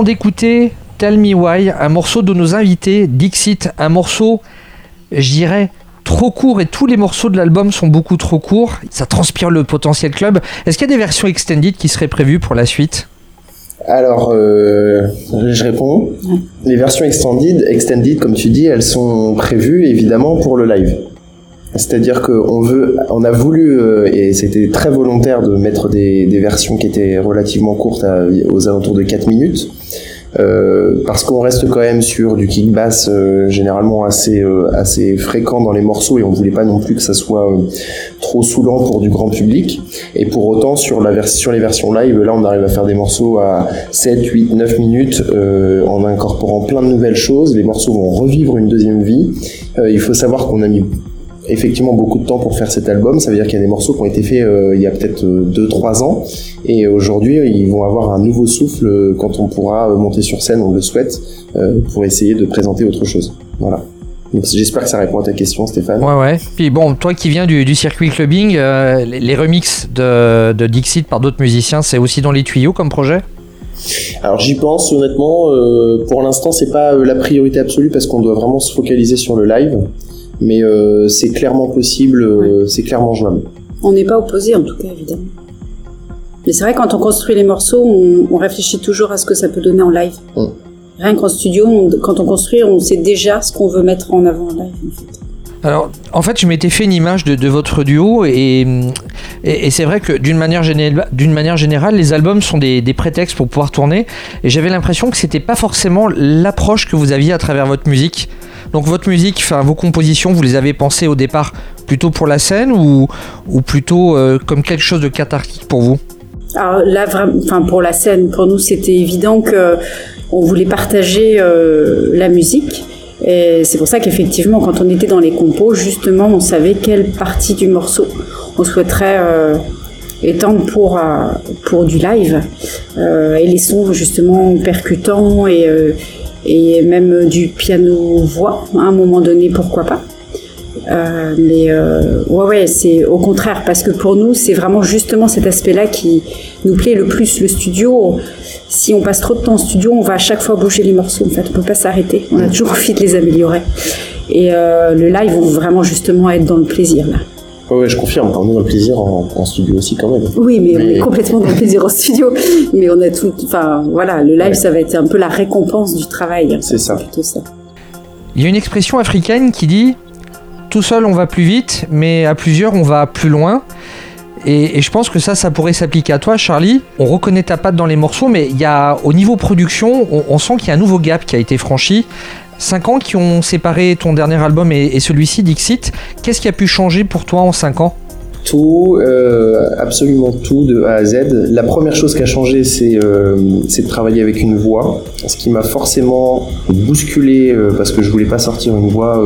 Venons d'écouter Tell Me Why, un morceau de nos invités, Dixit, un morceau je dirais, trop court et tous les morceaux de l'album sont beaucoup trop courts. Ça transpire le potentiel club. Est-ce qu'il y a des versions extended qui seraient prévues pour la suite? Alors, euh, je réponds. Les versions extended, extended, comme tu dis, elles sont prévues évidemment pour le live. C'est-à-dire qu'on veut, on a voulu, euh, et c'était très volontaire de mettre des, des versions qui étaient relativement courtes à- aux alentours de 4 minutes. Euh, parce qu'on reste quand même sur du kick bass euh, généralement assez euh, assez fréquent dans les morceaux et on voulait pas non plus que ça soit euh, trop saoulant pour du grand public et pour autant sur la sur les versions live là on arrive à faire des morceaux à 7 8 9 minutes euh, en incorporant plein de nouvelles choses les morceaux vont revivre une deuxième vie il faut savoir qu'on a mis effectivement beaucoup de temps pour faire cet album. Ça veut dire qu'il y a des morceaux qui ont été faits euh, il y a peut-être 2-3 ans. Et aujourd'hui, ils vont avoir un nouveau souffle euh, quand on pourra euh, monter sur scène, on le souhaite, euh, pour essayer de présenter autre chose. Voilà. Donc, J'espère que ça répond à ta question, Stéphane. Ouais, ouais. Puis bon, toi qui viens du, du circuit clubbing, euh, les, les remixes de, de Dixit par d'autres musiciens, c'est aussi dans les tuyaux comme projet? Alors j'y pense honnêtement. euh, pour l'instant, c'est pas euh, la priorité absolue parce qu'on doit vraiment se focaliser sur le live. Mais euh, c'est clairement possible, euh, c'est clairement jouable. On n'est pas opposé en tout cas, évidemment. Mais c'est vrai, quand on construit les morceaux, on, on réfléchit toujours à ce que ça peut donner en live. Mm. Rien qu'en studio, on- quand on construit, on sait déjà ce qu'on veut mettre en avant en live. en fait. Alors, en fait, je m'étais fait une image de, votre duo et, c'est vrai que d'une manière, générale, les albums sont des, prétextes pour pouvoir tourner et j'avais l'impression que c'était pas forcément l'approche que vous aviez à travers votre musique. Donc, votre musique, vos compositions, vous les avez pensées au départ plutôt pour la scène ou, plutôt euh, comme quelque chose de cathartique pour vous? Alors là, pour la scène, pour nous, c'était évident que on voulait partager euh, la musique. C'est pour ça qu'effectivement, quand on était dans les compos, justement, on savait quelle partie du morceau on souhaiterait euh, étendre pour euh, pour du live Euh, et les sons justement percutants et et même du piano voix à un moment donné, pourquoi pas. Euh, mais euh, ouais, ouais, c'est au contraire parce que pour nous, c'est vraiment justement cet aspect-là qui nous plaît le plus. Le studio, si on passe trop de temps en studio, on va à chaque fois bouger les morceaux. En fait, on peut pas s'arrêter. On a toujours envie de les améliorer. Et euh, le live, on veut vraiment justement être dans le plaisir là. Ouais, ouais, je confirme. On est dans le plaisir en, en studio aussi quand même. Oui, mais, on est complètement dans le plaisir au studio. Mais on a tout. Enfin, voilà, le live, Ouais. ça va être un peu la récompense du travail. C'est ça. plutôt ça. Il y a une expression africaine qui dit tout seul on va plus vite, mais à plusieurs on va plus loin. Et, je pense que ça, ça pourrait s'appliquer à toi, Charlie. On reconnaît ta patte dans les morceaux, mais y a, au niveau production, on, sent qu'il y a un nouveau gap qui a été franchi. Cinq ans qui ont séparé ton dernier album et, celui-ci, Dixit. Qu'est-ce qui a pu changer pour toi en cinq ans? Tout, euh, absolument tout de A à Z. La première chose qui a changé, c'est euh, de travailler avec une voix, ce qui m'a forcément bousculé euh, parce que je voulais pas sortir une voix,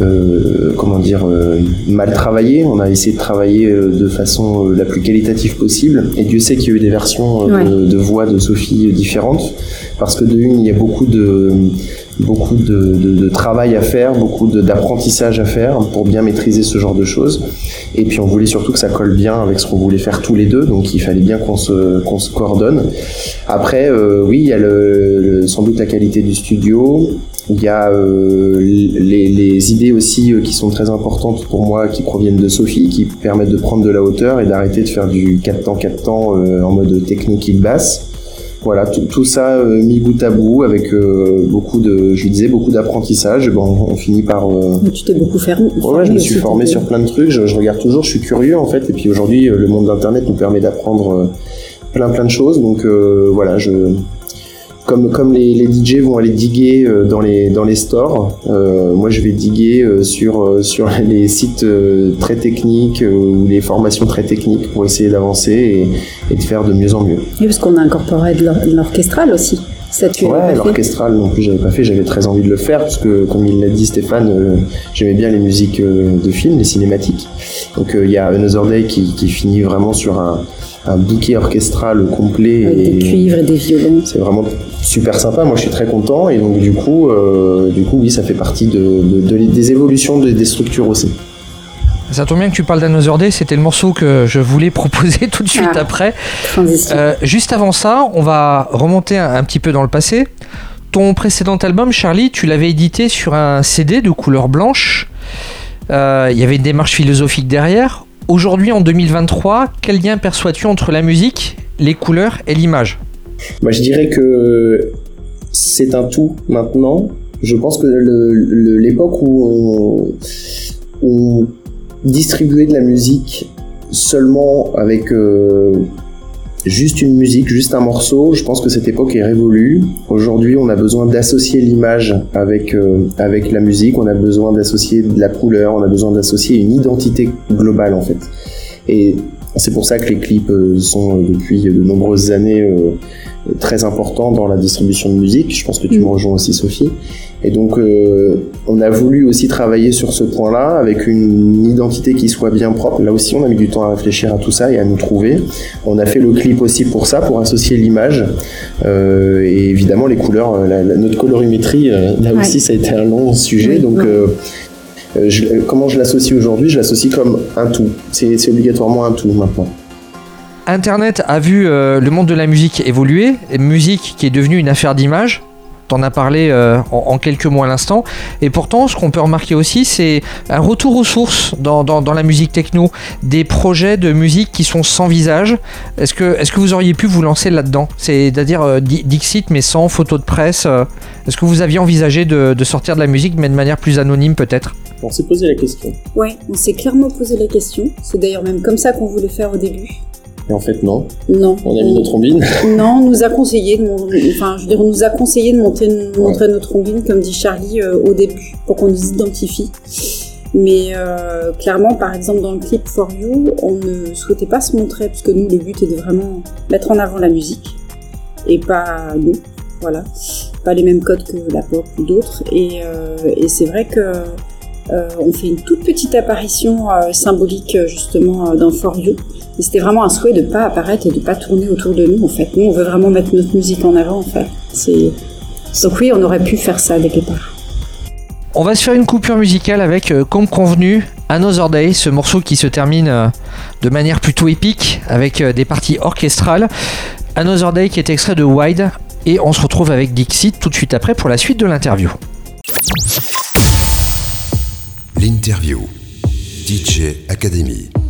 euh, comment dire, euh, mal travaillée. On a essayé de travailler euh, de façon la plus qualitative possible, et Dieu sait qu'il y a eu des versions de, de voix de Sophie différentes, parce que de une, il y a beaucoup de beaucoup de, de- de travail à faire, beaucoup d'apprentissage à faire pour bien maîtriser ce genre de choses. Et puis on voulait surtout que ça colle bien avec ce qu'on voulait faire tous les deux, donc il fallait bien qu'on se, se coordonne. Après, euh, oui, il y a le, le- sans doute la qualité du studio, il y a euh, les, les idées aussi euh, qui sont très importantes pour moi, qui proviennent de Sophie, qui permettent de prendre de la hauteur et d'arrêter de faire du 4 temps 4 temps euh, en mode techno kick bass. Voilà, tout, ça euh, mis bout à bout avec euh, beaucoup de, je disais, beaucoup d'apprentissage. Et Bon, on finit par euh, Tu t'es beaucoup fermé. Ouais, je me suis formé sur plein de trucs, je, je regarde toujours, je suis curieux en fait, et puis aujourd'hui euh, le monde d'internet nous permet d'apprendre euh, plein plein de choses, donc euh, voilà, je comme comme les, les DJ vont aller diguer euh, dans les dans les stores, euh, moi je vais diguer euh, sur sur les sites très techniques ou les formations très techniques pour essayer d'avancer et, et de faire de mieux en mieux. Oui, parce qu'on a incorporé de l'or- de l'orchestral aussi. Ça, tu Ouais, l'orchestral non plus j'avais pas fait, j'avais très envie de le faire parce que comme il l'a dit Stéphane, euh, j'aimais bien les musiques euh, de films, les cinématiques. Donc il y a Another Day qui, qui finit vraiment sur un, un bouquet orchestral complet Avec et des cuivres et des violons. c'est vraiment super sympa. Moi je suis très content et donc du coup, euh, du coup oui ça fait partie de, de- de- des évolutions de- des structures aussi. Ça tombe bien que tu parles d'Another Day, c'était le morceau que je voulais proposer tout de suite Ah. après. Euh, juste avant ça, on va remonter un, un petit peu dans le passé. Ton précédent album, Charlie, tu l'avais édité sur un CD de couleur blanche. Euh, Il y avait une démarche philosophique derrière. Aujourd'hui, en 2023, quel lien perçois-tu entre la musique, les couleurs et l'image? Moi, je dirais que c'est un tout maintenant. Je pense que l'époque où on, où on distribuait de la musique seulement avec euh, juste une musique, juste un morceau, je pense que cette époque est révolue. Aujourd'hui, on a besoin d'associer l'image avec, euh, avec la musique, on a besoin d'associer de la couleur, on a besoin d'associer une identité globale en fait. Et c'est pour ça que les clips euh, sont euh, depuis de nombreuses années euh, très importants dans la distribution de musique. Je pense que tu Mm. me rejoins aussi, Sophie. Et donc, euh, on a voulu aussi travailler sur ce point-là avec une identité qui soit bien propre. Là aussi, on a mis du temps à réfléchir à tout ça et à nous trouver. On a fait le clip aussi pour ça, pour associer l'image euh, et évidemment les couleurs. la- la- notre colorimétrie, euh, là Ouais. aussi, ça a été un long sujet. Donc, je- comment je l'associe aujourd'hui? Je l'associe comme un tout. C'est obligatoirement un tout maintenant. Internet a vu euh, le monde de la musique évoluer, musique qui est devenue une affaire d'image. T'en as parlé euh, en, quelques mots à l'instant. Et pourtant, ce qu'on peut remarquer aussi, c'est un retour aux sources dans, la musique techno. Des projets de musique qui sont sans visage. Est-ce que, est que vous auriez pu vous lancer là-dedans? C'est-à-dire euh, Di- Dixit, mais sans photo de presse. euh, Est-ce que vous aviez envisagé de sortir de la musique, mais de manière plus anonyme peut-être? On s'est posé la question. Ouais, on s'est clairement posé la question. C'est d'ailleurs même comme ça qu'on voulait faire au début. Et en fait, non. Non. On a mis nos trombines. Non, on nous a conseillé de, mon- enfin, je veux dire, on nous a conseillé de monter, de montrer notre trombine, comme dit Charlie euh, au début, pour qu'on nous identifie. Mais euh, clairement, par exemple, dans le clip For You, on ne souhaitait pas se montrer, parce que nous, le but est de vraiment mettre en avant la musique, et pas nous, voilà. Pas les mêmes codes que la pop ou d'autres. Et, euh, et c'est vrai que euh, on fait une toute petite apparition euh, symbolique, euh, justement, euh, dans For You. Et c'était vraiment un souhait de pas apparaître et de pas tourner autour de nous, en fait. Nous, on veut vraiment mettre notre musique en avant, en fait. C'est... Donc oui, on aurait pu faire ça dès le départ. On va se faire une coupure musicale avec, comme convenu, Another Day, ce morceau qui se termine de manière plutôt épique avec des parties orchestrales. Another Day qui est extrait de Wide et on se retrouve avec Dixit tout de suite après pour la suite de l'interview. L'interview. DJ Academy.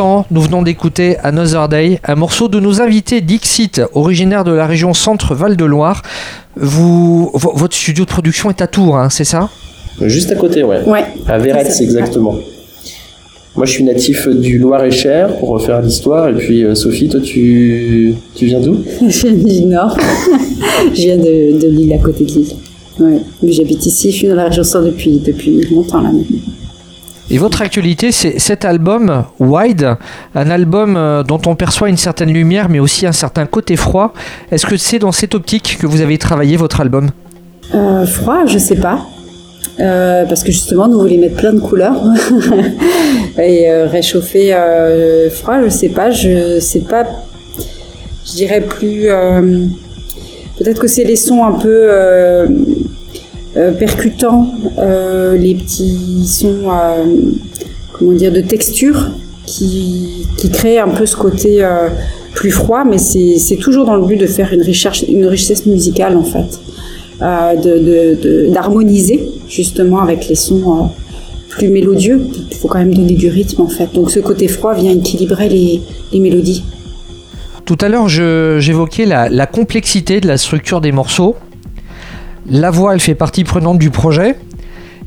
L'instant, nous venons d'écouter Another Day, un morceau de nos invités Dixit, originaire de la région Centre-Val de Loire. Vous, votre studio de production est à Tours, hein, c'est ça? Juste à côté, ouais. Ouais. À Véretz, exactement. Moi, je suis natif du Loir-et-Cher, pour refaire l'histoire. Et puis, euh, Sophie, toi, tu, tu viens d'où? Je viens du Nord. je viens de, de Lille, à côté de Lille. Ouais. J'habite ici, je suis dans la région Centre depuis, depuis longtemps là maintenant. Et votre actualité, c'est cet album, Wide, un album euh, dont on perçoit une certaine lumière, mais aussi un certain côté froid. Est-ce que c'est dans cette optique que vous avez travaillé votre album? Euh, froid, je sais pas. Euh, parce que justement, nous voulons mettre plein de couleurs et réchauffer froid, je sais pas. Je sais pas. Je dirais plus. Peut-être que c'est les sons un peu euh, percutants, euh, les petits sons, euh, comment dire, de texture qui, qui créent un peu ce côté plus froid, mais c'est toujours dans le but de faire une richesse, une richesse musicale en fait euh, de- d'harmoniser justement avec les sons plus mélodieux. Il faut quand même donner du rythme en fait. Donc ce côté froid vient équilibrer les, les mélodies. Tout à l'heure, j'évoquais la, la complexité de la structure des morceaux. La voix, elle fait partie prenante du projet.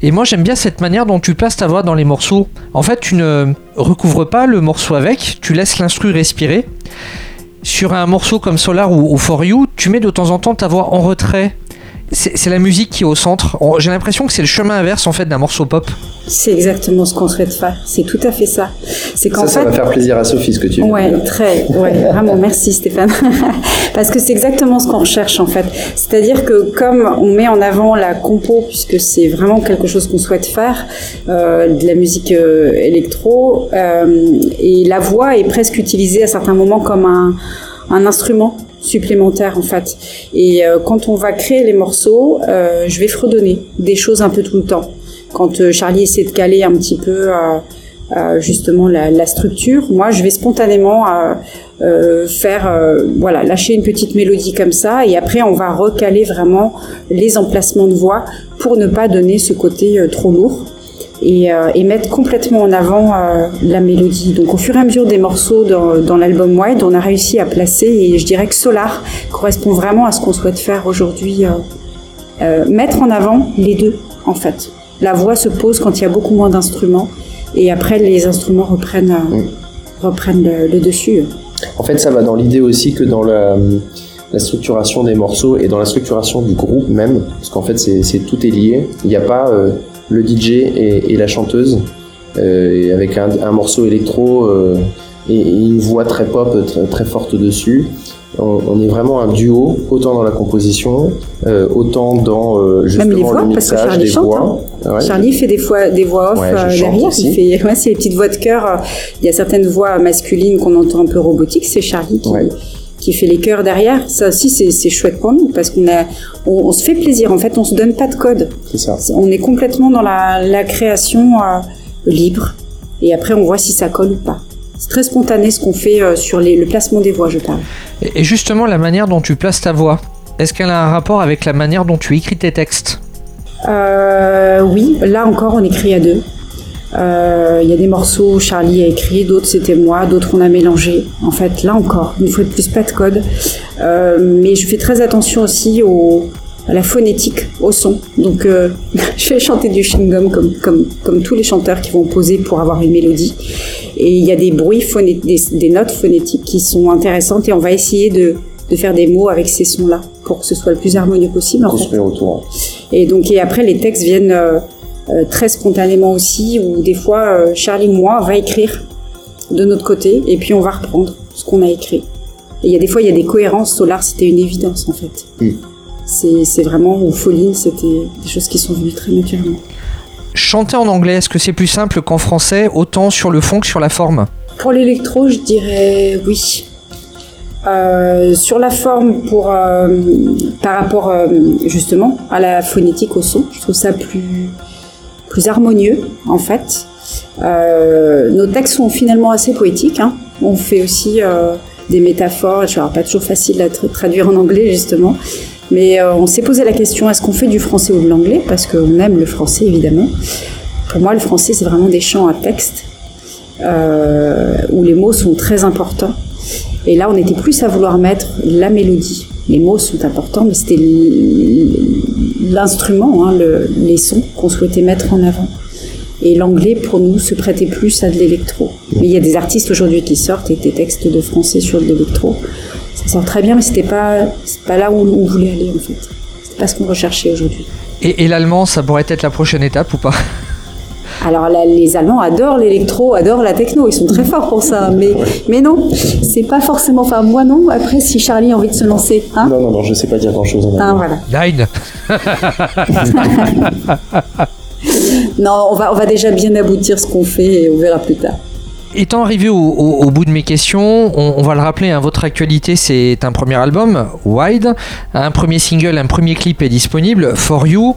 Et moi, j'aime bien cette manière dont tu places ta voix dans les morceaux. En fait, tu ne recouvres pas le morceau avec, tu laisses l'instru respirer. Sur un morceau comme Solar ou, ou For You, tu mets de temps en temps ta voix en retrait. C'est la musique qui est au centre. J'ai l'impression que c'est le chemin inverse en fait d'un morceau pop. C'est exactement ce qu'on souhaite faire. C'est tout à fait ça. C'est qu'en Ça, ça fait, va faire plaisir à Sophie, ce que tu de Ouais, très, ouais, vraiment, merci Stéphane. Parce que c'est exactement ce qu'on recherche en fait. C'est-à-dire que comme on met en avant la compo, puisque c'est vraiment quelque chose qu'on souhaite faire, euh, de la musique euh, électro, euh, et la voix est presque utilisée à certains moments comme un, un instrument supplémentaire en fait. Et euh, quand on va créer les morceaux, euh, je vais fredonner des choses un peu tout le temps. Quand euh, Charlie essaie de caler un petit peu justement la, la structure, moi je vais spontanément faire voilà lâcher une petite mélodie comme ça et après on va recaler vraiment les emplacements de voix pour ne pas donner ce côté trop lourd et, euh, et mettre complètement en avant euh, la mélodie. Donc au fur et à mesure des morceaux dans, dans l'album Wide, on a réussi à placer et je dirais que Solar correspond vraiment à ce qu'on souhaite faire aujourd'hui, euh, mettre en avant les deux en fait. La voix se pose quand il y a beaucoup moins d'instruments et après les instruments reprennent, reprennent le, le dessus. En fait, ça va dans l'idée aussi que dans la, la structuration des morceaux et dans la structuration du groupe même, parce qu'en fait, c'est c'est- tout est lié. Il n'y a pas euh, le DJ et, et la chanteuse, euh, et avec un, un morceau électro euh, et, et une voix très pop, très, très forte dessus. On, on est vraiment un duo, autant dans la composition, euh, autant dans euh, justement Même les voix, le parce que Charlie des chante, voix. Ouais. Charlie fait des fois des voix off Ouais, euh, derrière. Il fait, ouais, c'est les petites voix de chœur. euh, Il y a certaines voix masculines qu'on entend un peu robotiques. C'est Charlie qui. Qui fait les chœurs derrière. Ça aussi, c'est chouette pour nous parce qu'on a, on, on se fait plaisir. En fait, on se donne pas de code. C'est ça. On est complètement dans la, la création euh, libre. Et après, on voit si ça colle ou pas. C'est très spontané ce qu'on fait euh, sur les- le placement des voix, je parle. Et et justement, la manière dont tu places ta voix, est-ce qu'elle a un rapport avec la manière dont tu écris tes textes? Euh, oui, là encore, on écrit à deux. Euh, Il y a des morceaux où Charlie a écrit, d'autres c'était moi, d'autres on a mélangé. En fait, là encore, une fois de plus, pas de code. Euh, mais je fais très attention aussi au, à la phonétique, au son. Donc, euh, je fais chanter du chewing-gum comme, comme, comme tous les chanteurs qui vont poser pour avoir une mélodie. Et il y a des bruits, phoné- des, des notes phonétiques qui sont intéressantes et on va essayer de, de faire des mots avec ces sons-là pour que ce soit le plus harmonieux possible. En fait. Construire autour. Et donc et après les textes viennent euh, très spontanément aussi, ou des fois euh, Charlie ou moi va écrire de notre côté et puis on va reprendre ce qu'on a écrit. Et il y a des fois il y a des cohérences. Solar c'était une évidence en fait. Mm. C'est c'est vraiment ou Foline c'était des choses qui sont venues très naturellement. Chanter en anglais, est-ce que c'est plus simple qu'en français, autant sur le fond que sur la forme? Pour l'électro, je dirais oui. Euh, sur la forme, pour euh, par rapport euh, justement à la phonétique au son, je trouve ça plus plus harmonieux en fait. Euh, nos textes sont finalement assez poétiques. hein. On fait aussi euh, des métaphores. Je pas toujours facile à tra- traduire en anglais justement, Mais euh, on s'est posé la question est-ce qu'on fait du français ou de l'anglais? Parce qu'on aime le français évidemment. Pour moi, le français, c'est vraiment des chants à texte où les mots sont très importants. Et là, on était plus à vouloir mettre la mélodie. Les mots sont importants, mais c'était l'instrument, hein, le, les sons qu'on souhaitait mettre en avant. Et l'anglais, pour nous, se prêtait plus à de l'électro. Mais il y a des artistes aujourd'hui qui sortent et des textes de français sur de l'électro. Ça sort très bien, mais c'était pas, pas là où on voulait aller, en fait. C'était pas ce qu'on recherchait aujourd'hui. Et l'allemand, ça pourrait être la prochaine étape ou pas? Alors là, les Allemands adorent l'électro, adorent la techno, ils sont très forts pour ça. Mais, mais non, c'est pas forcément. Enfin, moi non. Après, si Charlie a envie de se lancer, hein Non, non, non, je sais pas dire grand chose en Ah, allemand. voilà. Nine Non, on va, on va déjà bien aboutir ce qu'on fait et on verra plus tard. Étant arrivé au, au- au bout de mes questions, on, on va le rappeler, hein, votre actualité c'est un premier album, Wide, un premier single, un premier clip est disponible, For You.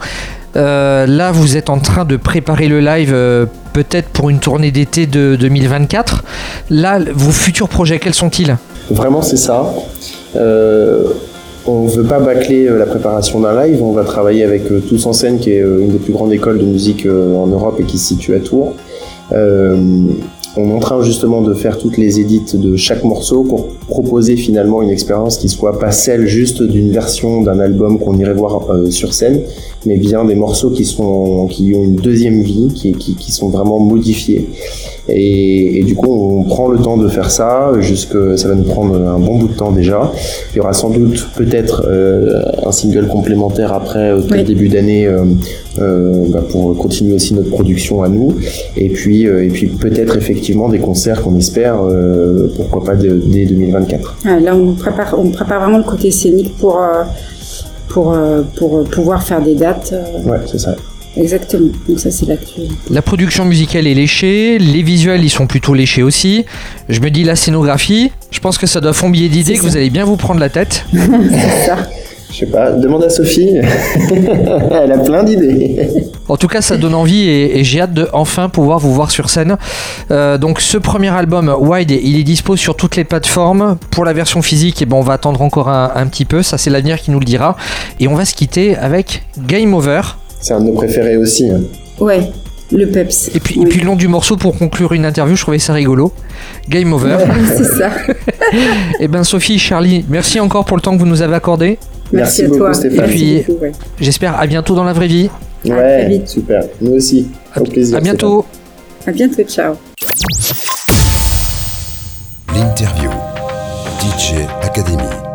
Euh, là, vous êtes en train de préparer le live euh, peut-être pour une tournée d'été de 2024. Là, vos futurs projets, quels sont-ils? Vraiment, c'est ça. Euh, on veut pas bâcler la préparation d'un live. On va travailler avec Tous en scène, qui est une des plus grandes écoles de musique en Europe et qui se situe à Tours. On est en train justement de faire toutes les édits de chaque morceau pour proposer finalement une expérience qui soit pas celle juste d'une version d'un album qu'on irait voir euh, sur scène, mais bien des morceaux qui sont qui ont une deuxième vie, qui, qui, qui sont vraiment modifiés. Et, et du coup, on prend le temps de faire ça. Jusque, ça va nous prendre un bon bout de temps déjà. Il y aura sans doute peut-être euh, un single complémentaire après au Oui. début d'année euh, bah, pour continuer aussi notre production à nous. Et puis, et puis peut-être effectivement des concerts qu'on espère, euh, pourquoi pas dès, dès 2024. Ah, là, on prépare, on prépare vraiment le côté scénique pour, euh, pour, euh, pour pouvoir faire des dates. Ouais, c'est ça. exactement. Donc ça, c'est l'actu. La production musicale est léchée, les visuels ils sont plutôt léchés aussi. Je me dis la scénographie, je pense que ça doit fombier d'idées que vous allez bien vous prendre la tête. C'est ça. Je sais pas, demande à Sophie. Elle a plein d'idées. En tout cas, ça donne envie et, et j'ai hâte de enfin pouvoir vous voir sur scène. Euh, donc, ce premier album, Wide, il est dispo sur toutes les plateformes. Pour la version physique, eh ben, on va attendre encore un, un petit peu. Ça, c'est l'avenir qui nous le dira. Et on va se quitter avec Game Over. C'est un de nos préférés aussi. hein. Ouais, le peps. Et puis, et puis le nom du morceau pour conclure une interview, je trouvais ça rigolo. Game Over. c'est ça. et ben, Sophie, Charlie, merci encore pour le temps que vous nous avez accordé. Merci Merci, à beaucoup, toi. Stéphane. Et puis- ouais. J'espère à bientôt dans la vraie vie. À très Ouais, vite. super. Nous aussi. Au plaisir. À bientôt. À bientôt. Ciao. L'interview. DJ Academy.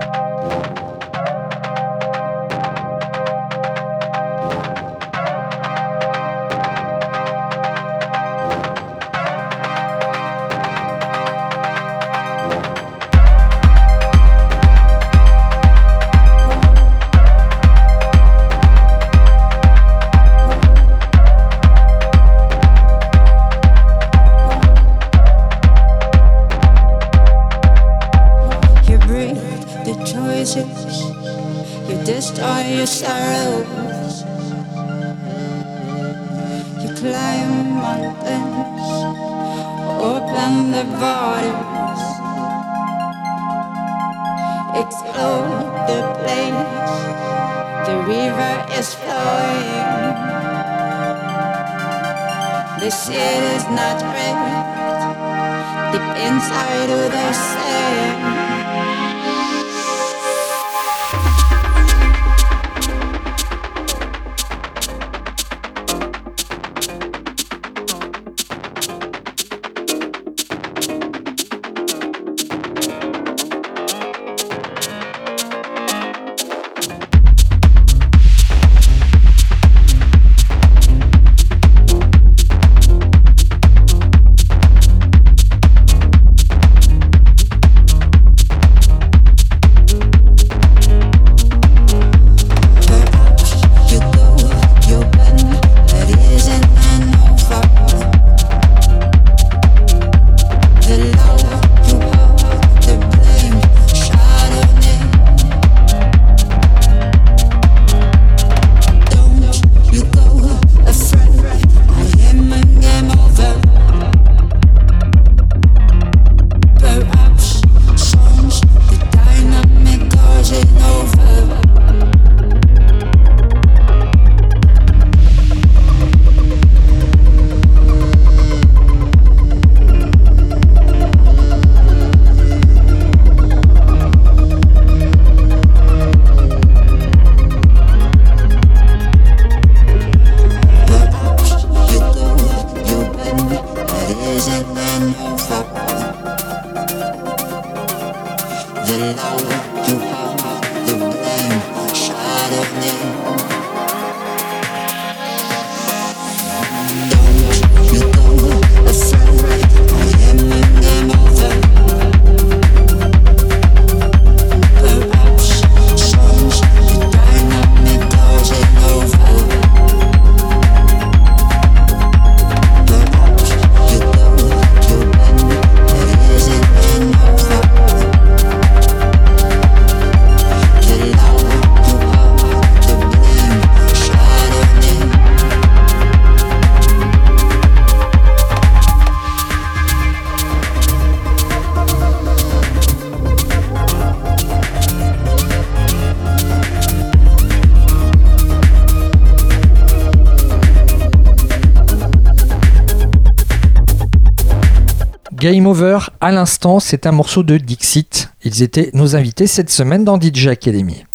Over, à l'instant, c'est un morceau de Dixit. Ils étaient nos invités cette semaine dans DJ Academy.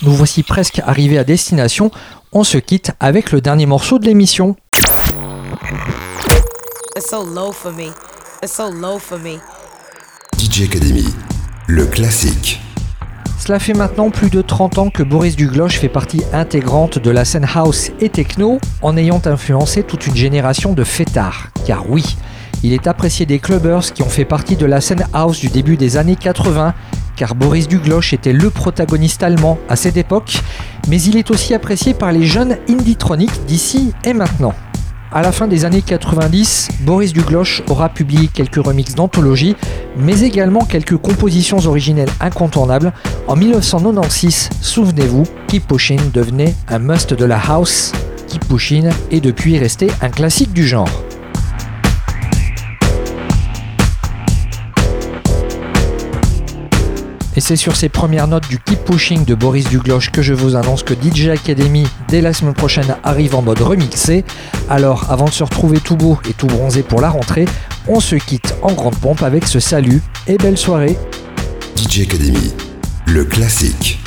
Nous voici presque arrivés à destination. On se quitte avec le dernier morceau de l'émission. DJ Academy, le classique. Cela fait maintenant plus de 30 ans que Boris Dugloche fait partie intégrante de la scène house et techno en ayant influencé toute une génération de fêtards. Car oui, il est apprécié des clubbers qui ont fait partie de la scène house du début des années 80 car Boris Dugloche était le protagoniste allemand à cette époque, mais il est aussi apprécié par les jeunes indie-troniques d'ici et maintenant. À la fin des années 90, Boris Dugloche aura publié quelques remixes d'anthologie, mais également quelques compositions originelles incontournables. En 1996, souvenez-vous, Keep devenait un must de la house. Keep est depuis resté un classique du genre. Et c'est sur ces premières notes du Keep Pushing de Boris Dugloche que je vous annonce que DJ Academy, dès la semaine prochaine, arrive en mode remixé. Alors, avant de se retrouver tout beau et tout bronzé pour la rentrée, on se quitte en grande pompe avec ce salut et belle soirée. DJ Academy, le classique.